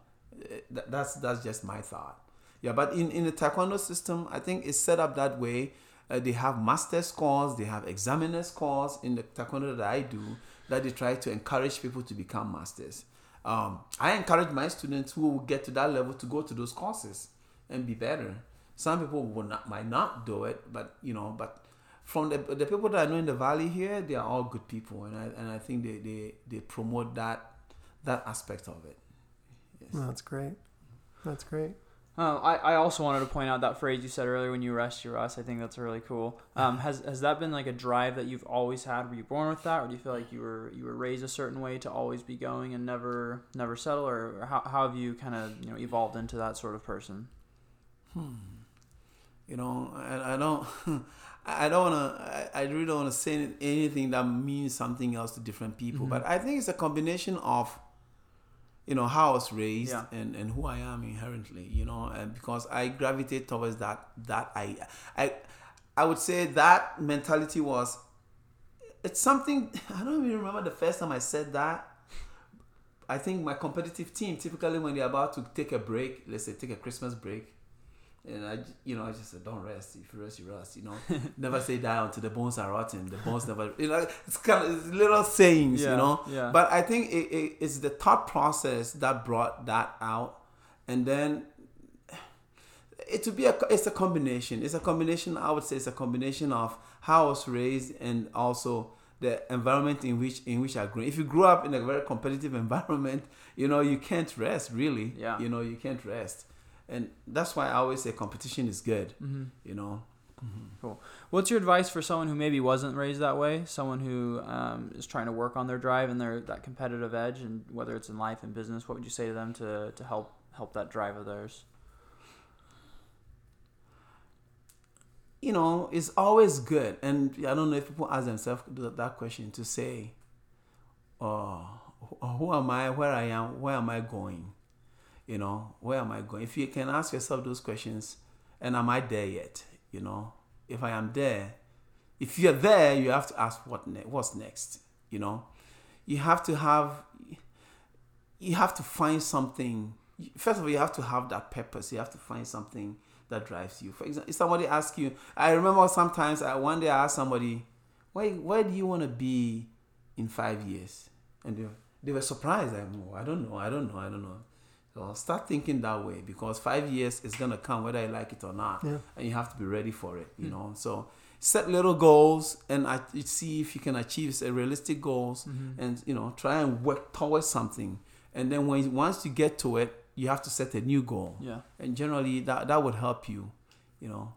eh, that's that's just my thought. Yeah, but in in the taekwondo system, I think it's set up that way. Uh, they have master scores, they have examiner scores in the taekwondo that I do that they try to encourage people to become masters. Um, I encourage my students who will get to that level to go to those courses and be better. Some people will not might not do it, but you know, but from the, the people that I know in the valley here, they are all good people, and I and I think they they, they promote that that aspect of it. Yes. That's great. That's great. Uh, I, I also wanted to point out that phrase you said earlier when you rest your us. I think that's really cool. Um, has has that been like a drive that you've always had? Were you born with that, or do you feel like you were you were raised a certain way to always be going and never never settle, or how, how have you kind of you know evolved into that sort of person? You know, I, I don't. I don't want to. I, I really don't want to say anything that means something else to different people. But I think it's a combination of, you know, how I was raised Yeah. and, and who I am inherently. You know, and because I gravitate towards that that I I I would say that mentality was it's something I don't even remember the first time I said that. I think my competitive team typically when they're about to take a break, let's say take a Christmas break, and I, you know, I just said, don't rest. If you rest, you rest. You know, never say die until the bones are rotten. The bones never. You know, it's kind of it's little sayings. Yeah, you know. yeah. But I think it, it, it's the thought process that brought that out, and then it would be a it's a combination. It's a combination. I would say it's a combination of how I was raised and also the environment in which in which I grew. If you grew up in a very competitive environment, you know you can't rest really. Yeah. You know you can't rest, and that's why I always say competition is good. Mm-hmm. You know. Cool. What's your advice for someone who maybe wasn't raised that way? Someone who um, is trying to work on their drive and their that competitive edge, and whether it's in life and business, what would you say to them to, to help help that drive of theirs? you know, it's always good. And I don't know if people ask themselves that question to say, oh, who- who am I? Where I am? Where am I going? You know, where am I going? If you can ask yourself those questions, and am I there yet? You know, if I am there, if you're there, you have to ask what ne- what's next. You know, you have to have, you have to find something. First of all, you have to have that purpose. You have to find something that drives you. For example, if somebody asks you, I remember sometimes I one day I asked somebody, where where do you want to be in five years? And they, they were surprised. Like, "Oh, I don't know, I don't know, I don't know. So start thinking that way because five years is gonna come whether you like it or not, Yeah. and you have to be ready for it. You hmm. know, so set little goals and I, see if you can achieve realistic goals, mm-hmm. and you know try and work towards something. And then when once you get to it, you have to set a new goal Yeah. and generally that that would help you you know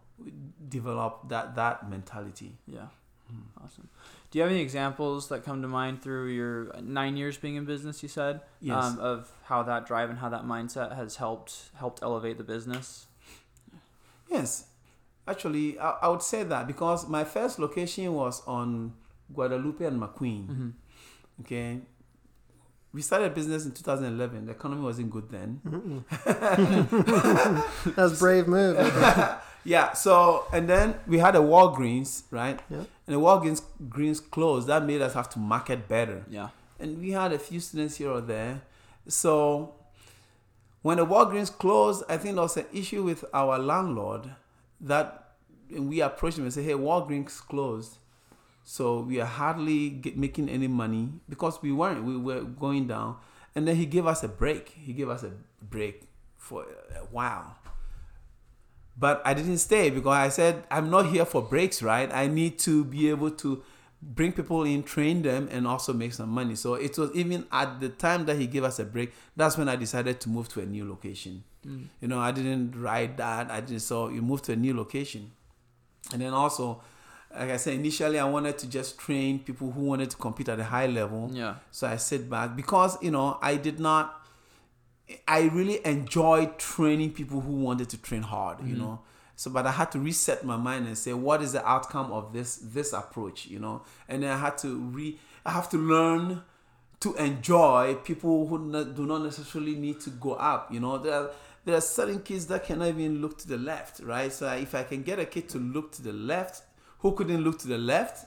develop that that mentality Yeah. Mm. Awesome. Do you have any examples that come to mind through your nine years being in business? You said, Yes. um, of how that drive and how that mindset has helped helped elevate the business. yes actually I, I would say that because my first location was on guadalupe and mcqueen mm-hmm. okay we started business in 2011 the economy wasn't good then mm-hmm. That was a brave move. yeah so and then we had a walgreens right Yeah. and the walgreens greens closed that made us have to market better Yeah. and we had a few students here or there. So when the Walgreens closed, I think there was an issue with our landlord that and we approached him and said, "Hey, Walgreens closed, so we are hardly making any money because we weren't. We were going down." And then he gave us a break. He gave us a break for a while. But I didn't stay because I said, I'm not here for breaks, right? I need to be able to bring people in, train them, and also make some money. So it was even at the time that he gave us a break, that's when I decided to move to a new location. Mm. You know, I didn't write that. I just so you moved to a new location. And then also, like I said, initially I wanted to just train people who wanted to compete at a high level. Yeah. So I sit back because you know I did not. I really enjoyed training people who wanted to train hard. You mm. know. So, but I had to reset my mind and say, what is the outcome of this this approach? You know, and then I had to re. I have to learn to enjoy people who no- do not necessarily need to go up. You know, there are, there are certain kids that cannot even look to the left, right? So if I can get a kid to look to the left who couldn't look to the left,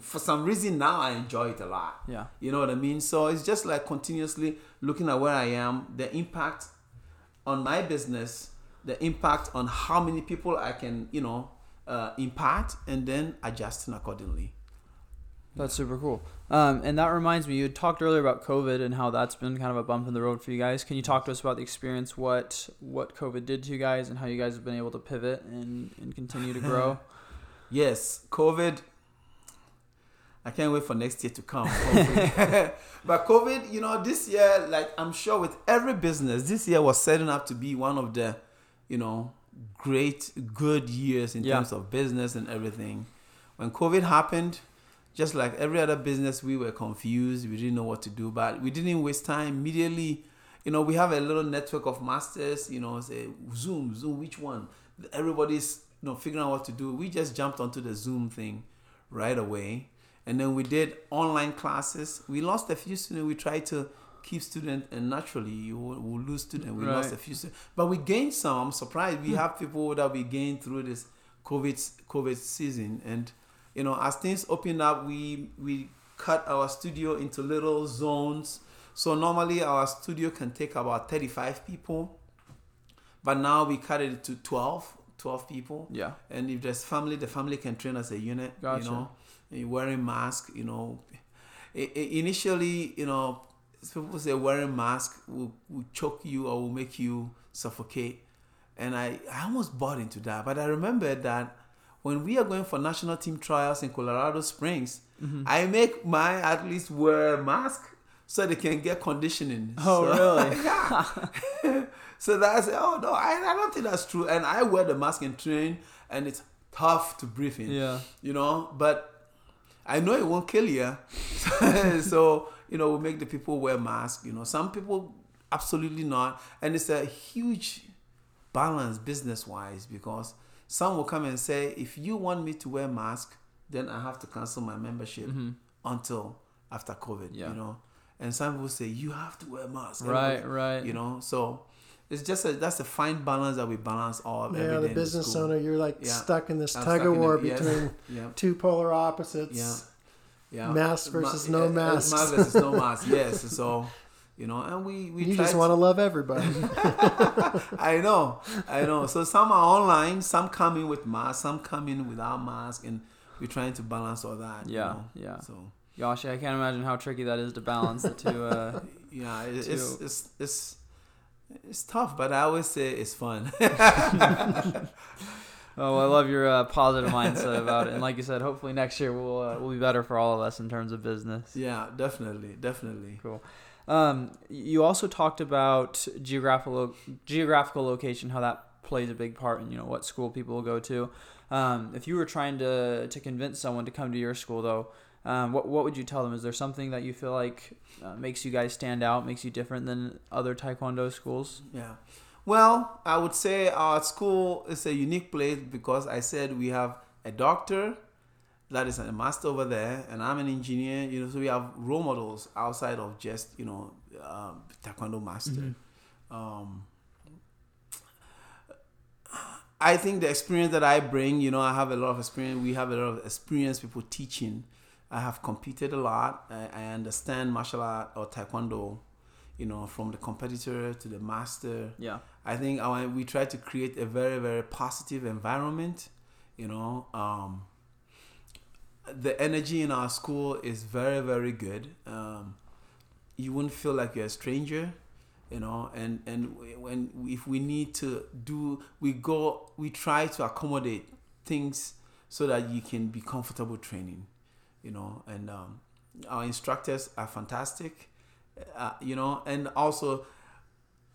for some reason now I enjoy it a lot. Yeah. You know what I mean? So it's just like continuously looking at where I am, the impact on my business, the impact on how many people I can, you know, uh, impact, and then adjusting accordingly. That's super cool. Um, and that reminds me, you had talked earlier about COVID and how that's been kind of a bump in the road for you guys. Can you talk to us about the experience, what what COVID did to you guys, and how you guys have been able to pivot and, and continue to grow? Yes, COVID. I can't wait for next year to come. but COVID, you know, this year, like I'm sure with every business, this year was setting up to be one of the, you know, great, good years in Yeah. terms of business and everything. When COVID happened, just like every other business, we were confused. We didn't know what to do, but we didn't waste time. Immediately, you know, we have a little network of masters. You know, say Zoom, Zoom, which one? Everybody's you know figuring out what to do. We just jumped onto the Zoom thing right away, and then we did online classes. We lost a few students. We tried to keep students, and naturally, you will, will lose students. We lost a few students, but we gained some. I'm surprised. We hmm. have people that we gained through this COVID COVID season, and you know, as things opened up, we we cut our studio into little zones. So normally our studio can take about 35 people, but now we cut it to 12, 12 people. Yeah. And if there's family, the family can train as a unit. Gotcha. You know, wearing mask. You know, initially, you know, people say wearing mask will, will choke you or will make you suffocate, and I I almost bought into that. But I remember that when we are going for national team trials in Colorado Springs, Mm-hmm. I make my athletes wear a mask so they can get conditioning. Oh, So- really? yeah. so that's oh no, I, I don't think that's true. And I wear the mask and train, and it's tough to breathe in. Yeah. You know, but I know it won't kill you. so you know, we make the people wear masks. You know, some people absolutely not, and it's a huge balance business wise because some will come and say, if you want me to wear mask, then I have to cancel my membership until after COVID. Mm-hmm. Yeah. You know, and some will say you have to wear mask. Right, right. You know, so it's just a that's a fine balance that we balance all. every Yeah, day the business school. owner, you're like Yeah. stuck in this I'm tug of in war it, yes. between Yeah. two polar opposites. Yeah. Yeah. Mask versus no yeah, masks. Mask versus no mask. Yes. So, you know, and we we You try just want to love everybody. I know, I know. So some are online, some come in with mask, some come in without mask, and we're trying to balance all that. you Yeah, know. yeah. So Gosh, I can't imagine how tricky that is to balance the two. Uh, yeah, it, it's, To- it's it's it's tough, but I always say it's fun. oh, I love your uh, positive mindset about it, and like you said, hopefully next year we'll uh, we'll be better for all of us in terms of business. yeah, definitely, definitely. Cool. Um, you also talked about geographical geographical location, how that plays a big part in you know what school people will go to. Um, if you were trying to to convince someone to come to your school, though, um, what what would you tell them? Is there something that you feel like uh, makes you guys stand out, makes you different than other Taekwondo schools? Yeah. Well, I would say our school is a unique place because I said we have a doctor that is a master over there, and I'm an engineer. You know, so we have role models outside of just you know um, taekwondo master. Um, I think the experience that I bring, you know, I have a lot of experience. We have a lot of experienced people teaching. I have competed a lot. I, I understand martial art or taekwondo, you know, from the competitor to the master. Yeah. I think our, we try to create a very, very positive environment. You know, um, the energy in our school is very, very good. Um, you wouldn't feel like you're a stranger, you know. And and when if we need to do, we go, we try to accommodate things so that you can be comfortable training, you know. And um, our instructors are fantastic, uh, you know, and also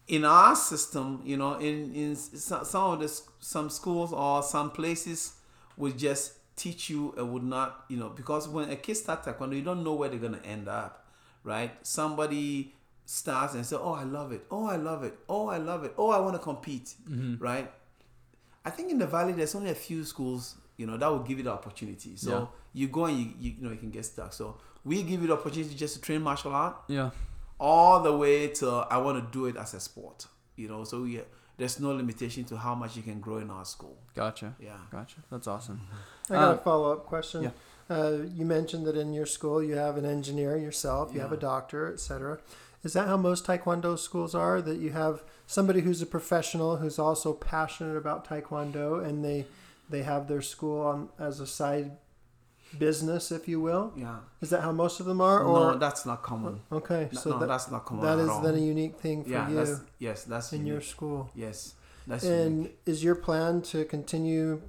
in our system, you know, in in some of the some schools or some places would just teach you and would not, you know, because when a kid starts taekwondo, you don't know where they're gonna end up, right? Somebody starts and say, "Oh, I love it. Oh, I love it. Oh, I love it. Oh, I want to compete," right? I think in the valley there's only a few schools, you know, that will give you the opportunity. So Yeah. you go and you, you you know you can get stuck. So we give you the opportunity just to train martial art Yeah. all the way to I want to do it as a sport. You know, so we there's no limitation to how much you can grow in our school. Gotcha. Yeah. Gotcha. That's awesome. I got Uh, a follow up question. yeah. Uh, you mentioned that in your school you have an engineer yourself, you have a doctor, etc. Is that how most Taekwondo schools are? That you have somebody who's a professional who's also passionate about Taekwondo, and they they have their school on as a side business, if you will. Yeah. Is that how most of them are? Or no, that's not common. okay, No, so no, that, that's not common. that at is then a unique thing for yeah, you that's yes, that's in your school. yes, that's unique. And is your plan to continue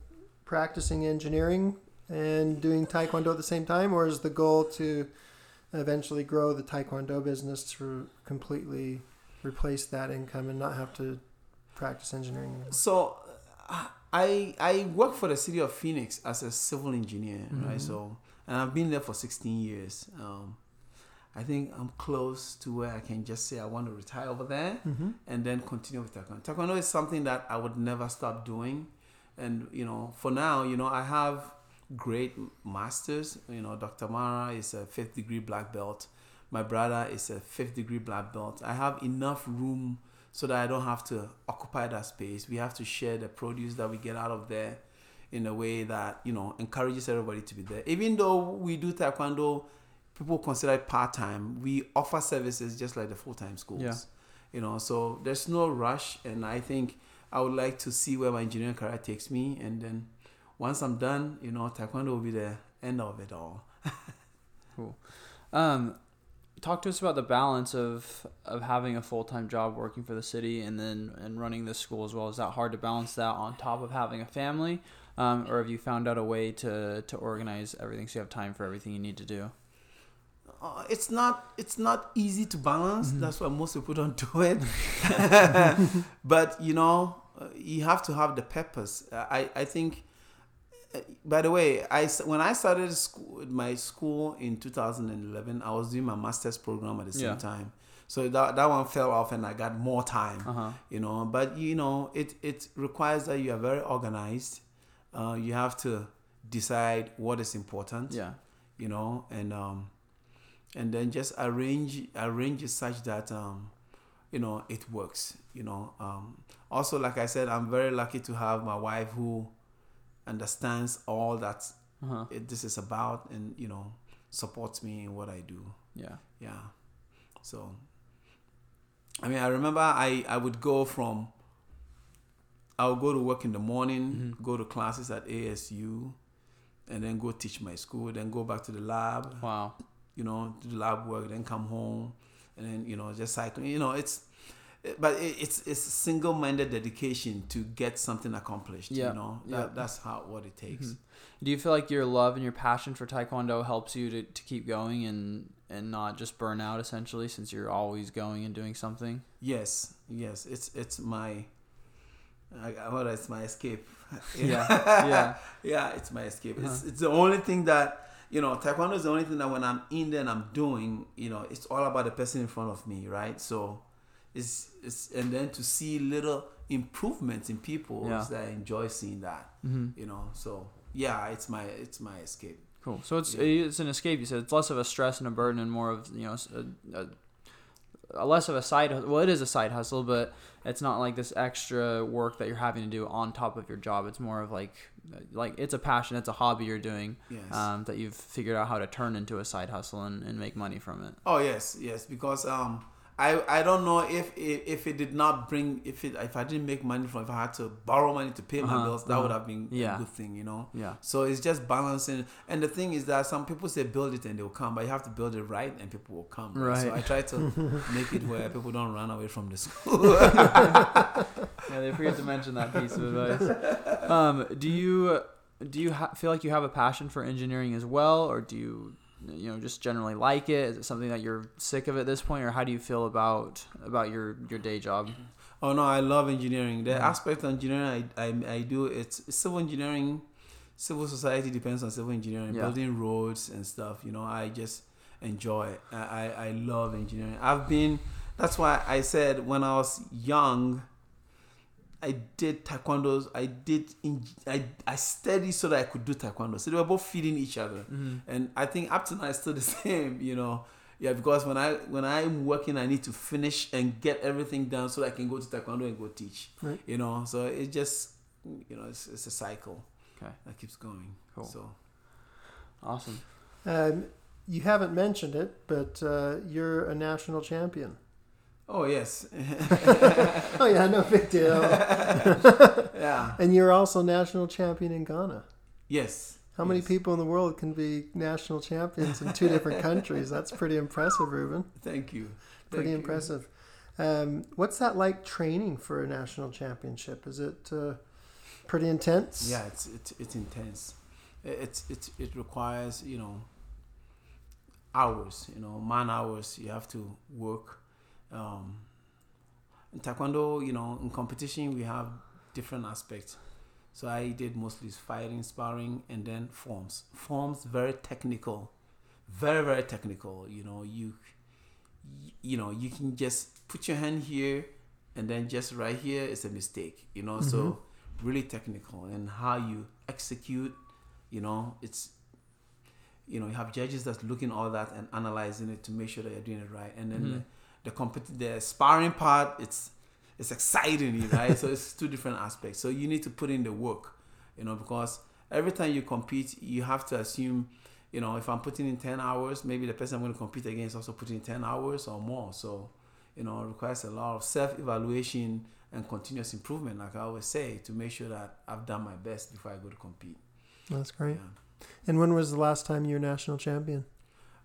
practicing engineering and doing taekwondo at the same time, or is the goal to eventually grow the taekwondo business to completely replace that income and not have to practice engineering anymore? So uh, I I work for the city of Phoenix as a civil engineer, right? So and I've been there for 16 years. Um, I think I'm close to where I can just say I want to retire over there Mm-hmm. and then continue with taekwondo. Taekwondo is something that I would never stop doing, and you know, for now, you know, I have great masters. You know, Dr. Mara is a fifth degree black belt. My brother is a fifth degree black belt. I have enough room so that I don't have to occupy that space. We have to share the produce that we get out of there. in a way that you know encourages everybody to be there. Even though we do taekwondo, people consider it part time. We offer services just like the full time schools. Yeah. You know, so there's no rush, and I think I would like to see where my engineering career takes me, and then once I'm done, you know, taekwondo will be the end of it all. cool. Um, talk to us about the balance of of having a full time job working for the city and then and running this school as well. Is that hard to balance that on top of having a family, um, or have you found out a way to to organize everything so you have time for everything you need to do? uh, it's not it's not easy to balance. That's why most people don't do it. but you know, uh, you have to have the purpose. I I think. By the way, I when I started school, my school in 2011, I was doing my master's program at the same Yeah. time. So that, that one fell off, and I got more time. Uh-huh. You know, but you know, it it requires that you are very organized. Uh, you have to decide what is important Yeah. you know, and um, and then just arrange arrange it such that um, you know it works. You know, um, also like I said, I'm very lucky to have my wife who understands all that Uh-huh. it, this is about, and you know, supports me in what I do. Yeah. Yeah, so I mean, I remember I I would go from I would go to work in the morning, go to classes at ASU, and then go teach my school, then go back to the lab, Wow. you know, do the lab work, then come home, and then you know just cycling. You know, it's but it, it's it's single-minded dedication to get something accomplished. Yeah, You know, yeah. that, that's how what it takes. Mm-hmm. Do you feel like your love and your passion for taekwondo helps you to, to keep going and and not just burn out essentially since you're always going and doing something? Yes, yes, it's it's my. I, what it's my escape. Yeah. Yeah. yeah, it's my escape. It's uh-huh. it's the only thing that you know. Taekwondo is the only thing that when I'm in there and I'm doing, you know, it's all about the person in front of me, right? So, it's it's and then to see little improvements in people, Yeah. that I enjoy seeing that. Mm-hmm. You know, so yeah, it's my it's my escape. Cool. So it's it's an escape. You said it's less of a stress and a burden, and more of you know a, a, a less of a side. Well, it is a side hustle, but it's not like this extra work that you're having to do on top of your job. It's more of like like it's a passion, it's a hobby you're doing Yes. um, that you've figured out how to turn into a side hustle and, and make money from it. Oh yes, yes. Because um, I I don't know if if, if it did not bring if it if I didn't make money from if I had to borrow money to pay my Uh-huh, bills, that would have been Yeah. a good thing, you know. Yeah. So it's just balancing. And the thing is that some people say build it and they'll come, but you have to build it right and people will come. So Right. I try to make it where people don't run away from the school. Yeah, they forget to mention that piece of advice. Um, do you do you ha- feel like you have a passion for engineering as well, or do you you know just generally like it? Is it something that you're sick of at this point, or how do you feel about about your your day job? Oh no, I love engineering. The mm. aspect of engineering I, I, I do it's civil engineering. Civil society depends on civil engineering, Yeah. building roads and stuff. You know, I just enjoy. It. I, I I love engineering. I've been. That's why I said when I was young. I did taekwondo. I did. In, I I studied so that I could do taekwondo. So they were both feeding each other, and I think up to now it's still the same. You know, yeah. Because when I when I'm working, I need to finish and get everything done so I can go to taekwondo and go teach. Right. You know, so it just you know it's, it's a cycle Okay, that keeps going. Cool. So awesome. Um, you haven't mentioned it, but uh, you're a national champion. Oh yes, Oh yeah, no big deal. yeah, and you're also national champion in Ghana. yes. How many yes. people in the world can be national champions in two different countries? That's pretty impressive, Rubben. Thank you. Pretty Thank you. impressive. Um, what's that like training for a national championship? Is it uh, pretty intense? Yeah, it's it's it's intense. It- It's it's it requires you know hours, you know, man hours. You have to work. Um, in taekwondo, you know, in competition we have different aspects. So I did mostly fighting, sparring, and then forms. Forms very technical, very very technical. You know, you you know you can just put your hand here, and then just right here is a mistake. You know, so really technical and how you execute. You know, it's you know you have judges that's looking all that and analyzing it to make sure that you're doing it right, and then the the, compet- the sparring part it's it's exciting, right? so it's two different aspects. So you need to put in the work, You know, because every time you compete, you have to assume, you know, if I'm putting in 10 hours, maybe the person I'm going to compete against also putting in 10 hours or more. So, you know, it requires a lot of self evaluation and continuous improvement, like I always say, to make sure that I've done my best before I go to compete. That's great. Yeah. And when was the last time you were national champion?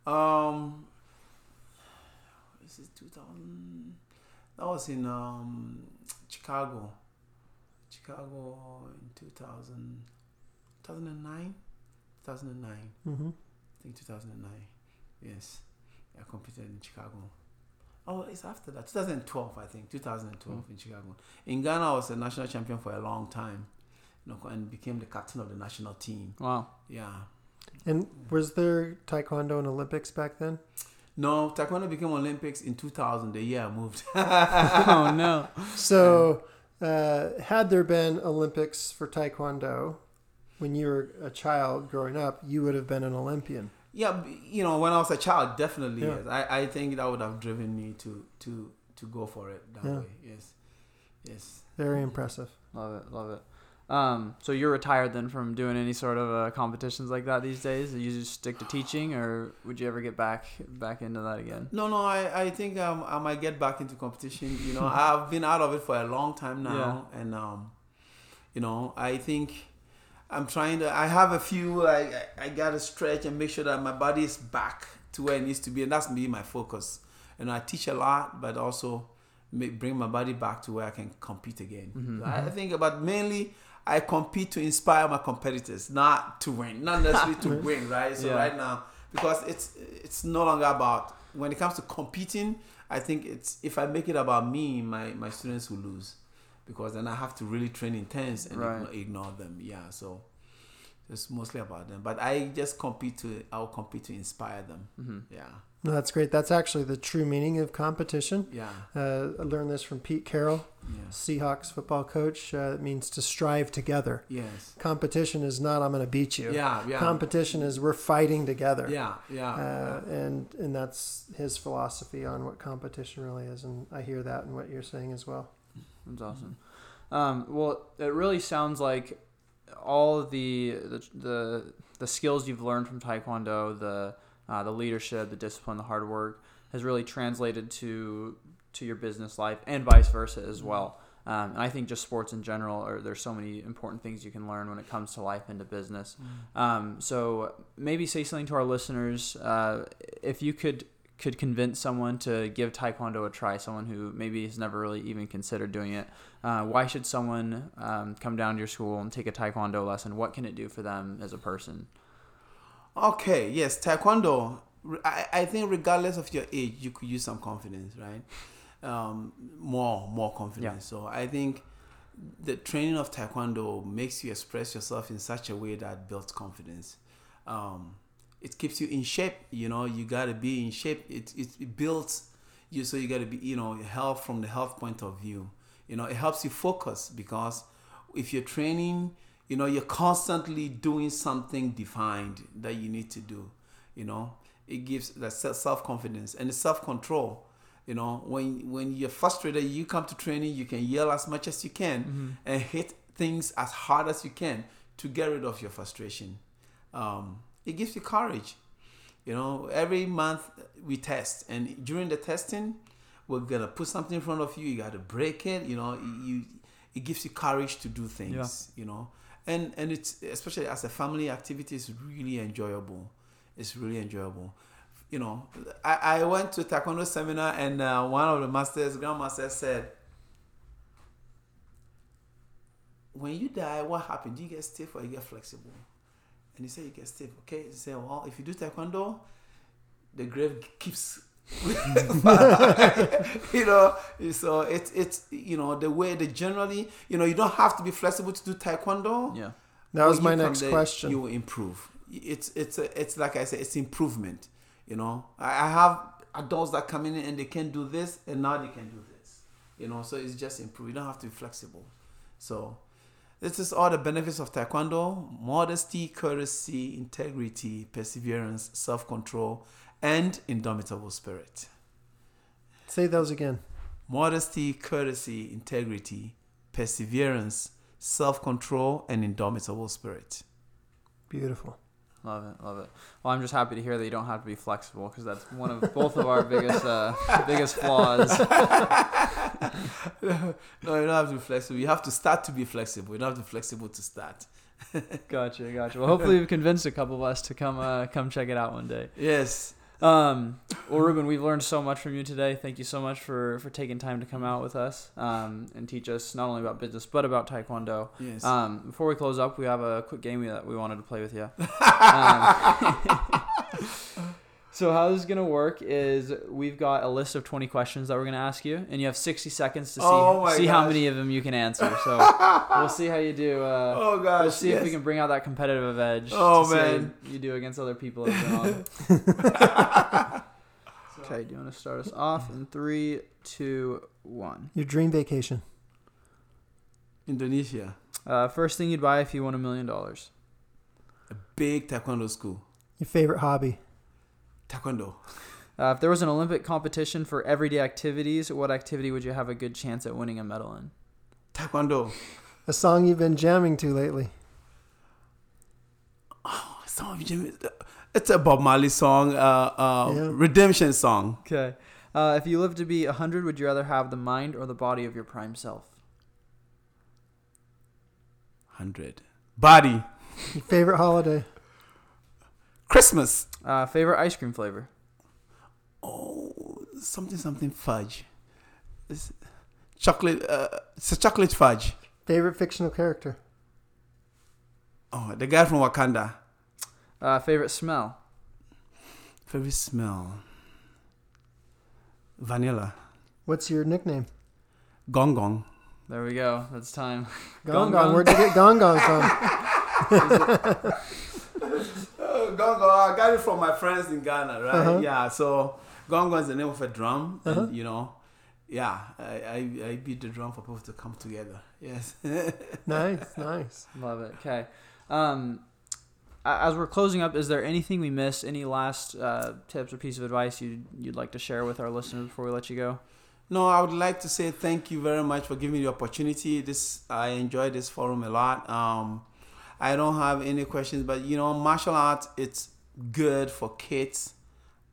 Um, this is 2000. That was in um, Chicago. Chicago in 2000, 2009? 2009. Mm-hmm. I think 2009. Yes. I competed in Chicago. Oh, it's after that. 2012, I think. 2012 in Chicago. In Ghana, I was a national champion for a long time. You know, and became the captain of the national team. Wow. Yeah. And was there taekwondo in Olympics back then? No, Taekwondo became Olympics in 2000, the year I moved. oh no. So, uh, had there been Olympics for taekwondo when you were a child growing up, you would have been an Olympian. Yeah, you know, when I was a child, definitely Yeah. yes. I, I think that would have driven me to to to go for it that Yeah. way. Yes, yes. Very impressive. Love it. Love it. Um, so you're retired then from doing any sort of uh, competitions like that these days? Do you just stick to teaching, or would you ever get back back into that again? No, no, I, I think um, I might get back into competition. You know, I've been out of it for a long time now, and um, you know, I think I'm trying to. I have a few. I, I gotta stretch and make sure that my body is back to where it needs to be, and that's me my focus. And I teach a lot, but also make, bring my body back to where I can compete again. So I think about mainly. I compete to inspire my competitors, not to win, not necessarily to win, right? So Yeah. right now, because it's it's no longer about when it comes to competing. I think it's if I make it about me, my my students will lose, because then I have to really train intense and Right. ignore, ignore them. Yeah, so it's mostly about them. But I just compete to I'll compete to inspire them. Mm-hmm. Yeah, No, that's great. That's actually the true meaning of competition. yeah, Uh, I learned this from Pete Carroll, yeah. Seahawks football coach. Uh, it means to strive together. Yes. Competition is not I'm going to beat you. Yeah, yeah. Competition is we're fighting together. yeah, yeah. Uh, and and that's his philosophy on what competition really is, and I hear that in what you're saying as well. That's awesome. Um, well, it really sounds like all of the, the the the skills you've learned from Taekwondo, the uh, the leadership, the discipline, the hard work, has really translated to to your business life and vice versa as well. Um, and I think just sports in general, are there's so many important things you can learn when it comes to life and to business. Um, so maybe say something to our listeners. Uh, if you could could convince someone to give Taekwondo a try, someone who maybe has never really even considered doing it, uh, why should someone um, come down to your school and take a Taekwondo lesson? What can it do for them as a person? Okay, yes, Taekwondo. I, I think regardless of your age, you could use some confidence, right? Um, more, more confidence. So I think the training of Taekwondo makes you express yourself in such a way that builds confidence. Um, it keeps you in shape. You know, you gotta be in shape. It it, it builds you, so you gotta be, you know, health from the health point of view. You know, it helps you focus because if you're training, you know, you're constantly doing something defined that you need to do. You know, it gives that self confidence and the self control. You know, when when you're frustrated, you come to training, you can yell as much as you can and hit things as hard as you can to get rid of your frustration. Um, it gives you courage. You know, every month we test, and during the testing, we're gonna put something in front of you. You got to break it. You know, you it gives you courage to do things. You know, and and it's especially as a family activity, it's really enjoyable. It's really enjoyable. You know, I, I went to taekwondo seminar, and uh, one of the masters, grandmaster, said, "When you die, what happens? Do you get stiff or you get flexible?" And he said, "You get stiff." Okay, he said, "Well, if you do taekwondo, the grave keeps." you know, so it's it's you know the way they generally you know you don't have to be flexible to do taekwondo. Yeah. That was my next there, question. You will improve. It's it's a, it's like I said, it's improvement. You know, I, I have adults that come in and they can do this, and now they can do this. You know, so it's just improve. You don't have to be flexible. So this is all the benefits of taekwondo: modesty, courtesy, integrity, perseverance, self-control, and indomitable spirit. Say those again. Modesty, courtesy, integrity, perseverance, self control, and indomitable spirit. Beautiful. Love it, love it. Well, I'm just happy to hear that you don't have to be flexible because that's one of both of our biggest uh, biggest flaws. no, you don't have to be flexible. You have to start to be flexible. You don't have to be flexible to start. Gotcha, gotcha. Well, hopefully we've convinced a couple of us to come uh, come check it out one day. Yes. Um, well, Rubben, we've learned so much from you today. Thank you so much for, for taking time to come out with us um, and teach us not only about business but about Taekwondo. Yes. Um, before we close up, we have a quick game that we wanted to play with you. Um, so how this is gonna work is we've got a list of twenty questions that we're gonna ask you, and you have sixty seconds to see Oh my see how many of them you can answer. So we'll see how you do. Uh, oh gosh. We'll see yes. if we can bring out that competitive edge. Oh, to see how man. you do against other people. that have okay, do you want to start us off in three, two, one? Your dream vacation. Indonesia. Uh, first thing you'd buy if you won a million dollars. A big taekwondo school. Your favorite hobby. Taekwondo. Uh, if there was an Olympic competition for everyday activities, what activity would you have a good chance at winning a medal in? Taekwondo. A song you've been jamming to lately. Some of you, it's a Bob Marley song, uh, uh, Yeah. redemption song. Okay. Uh, if you lived to be 100, would you rather have the mind or the body of your prime self? Hundred. Body. Your favorite holiday. Christmas. Uh, favorite ice cream flavor? Oh, something something fudge. It's chocolate. Uh, it's a chocolate fudge. Favorite fictional character. Oh, the guy from Wakanda. Uh, favorite smell? Favorite smell. Vanilla. What's your nickname? Gong gong. There we go. That's time. Gong Gong Gong. Gong. Where'd you get Gong Gong from? Oh, gong gong. I got it from my friends in Ghana, right? Uh-huh. Yeah. So gong gong is the name of a drum, Uh-huh. and you know, yeah, I, I I beat the drum for people to come together. Yes. nice, nice. Love it. Okay. Um, as we're closing up, is there anything we missed? Any last uh, tips or piece of advice you'd, you'd like to share with our listeners before we let you go? No, I would like to say thank you very much for giving me the opportunity. This I enjoy this forum a lot. Um, I don't have any questions, but you know, martial arts it's good for kids,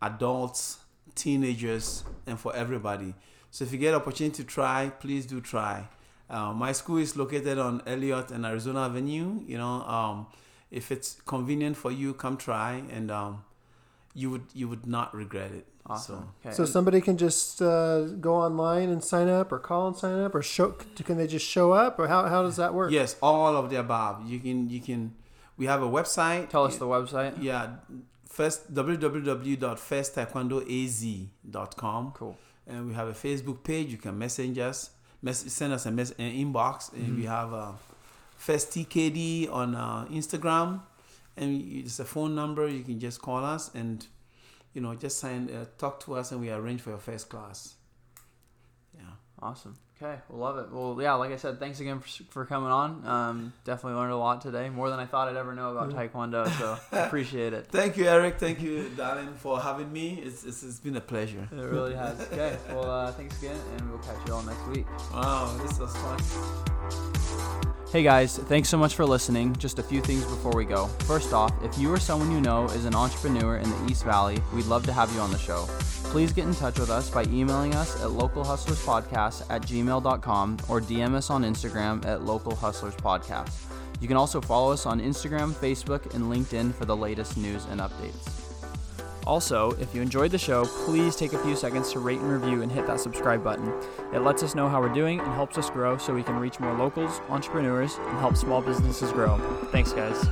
adults, teenagers, and for everybody. So if you get opportunity to try, please do try. Uh, my school is located on Elliot and Arizona Avenue. You know, um, if it's convenient for you, come try, and um, you would you would not regret it. Awesome. Okay. So somebody can just uh, go online and sign up, or call and sign up, or show. Can they just show up, or how, how does that work? Yes, all of the above. You can you can. We have a website. Tell us the website. Yeah, first www.firsttaekwondoaz.com, Cool. and we have a Facebook page. You can message us, mess, send us a mess, an inbox, and we have uh, First TKD on uh, Instagram, and it's a phone number. You can just call us and you know just sign, uh, talk to us, and we arrange for your first class. Yeah. Awesome. Okay. We'll love it. Well, yeah, like I said, thanks again for, for coming on. Um, definitely learned a lot today, more than I thought I'd ever know about Taekwondo. So appreciate it. Thank you, Eric. Thank you, darling, for having me. It's, it's, it's been a pleasure. It really has. Okay. Well, uh, thanks again, and we'll catch you all next week. Wow, this was fun. Hey guys, thanks so much for listening. Just a few things before we go. First off, if you or someone you know is an entrepreneur in the East Valley, we'd love to have you on the show. Please get in touch with us by emailing us at localhustlerspodcast at gmail.com or DM us on Instagram at Local Hustlers Podcast. You can also follow us on Instagram, Facebook, and LinkedIn for the latest news and updates. Also, if you enjoyed the show, please take a few seconds to rate and review and hit that subscribe button. It lets us know how we're doing and helps us grow so we can reach more locals, entrepreneurs, and help small businesses grow. Thanks, guys.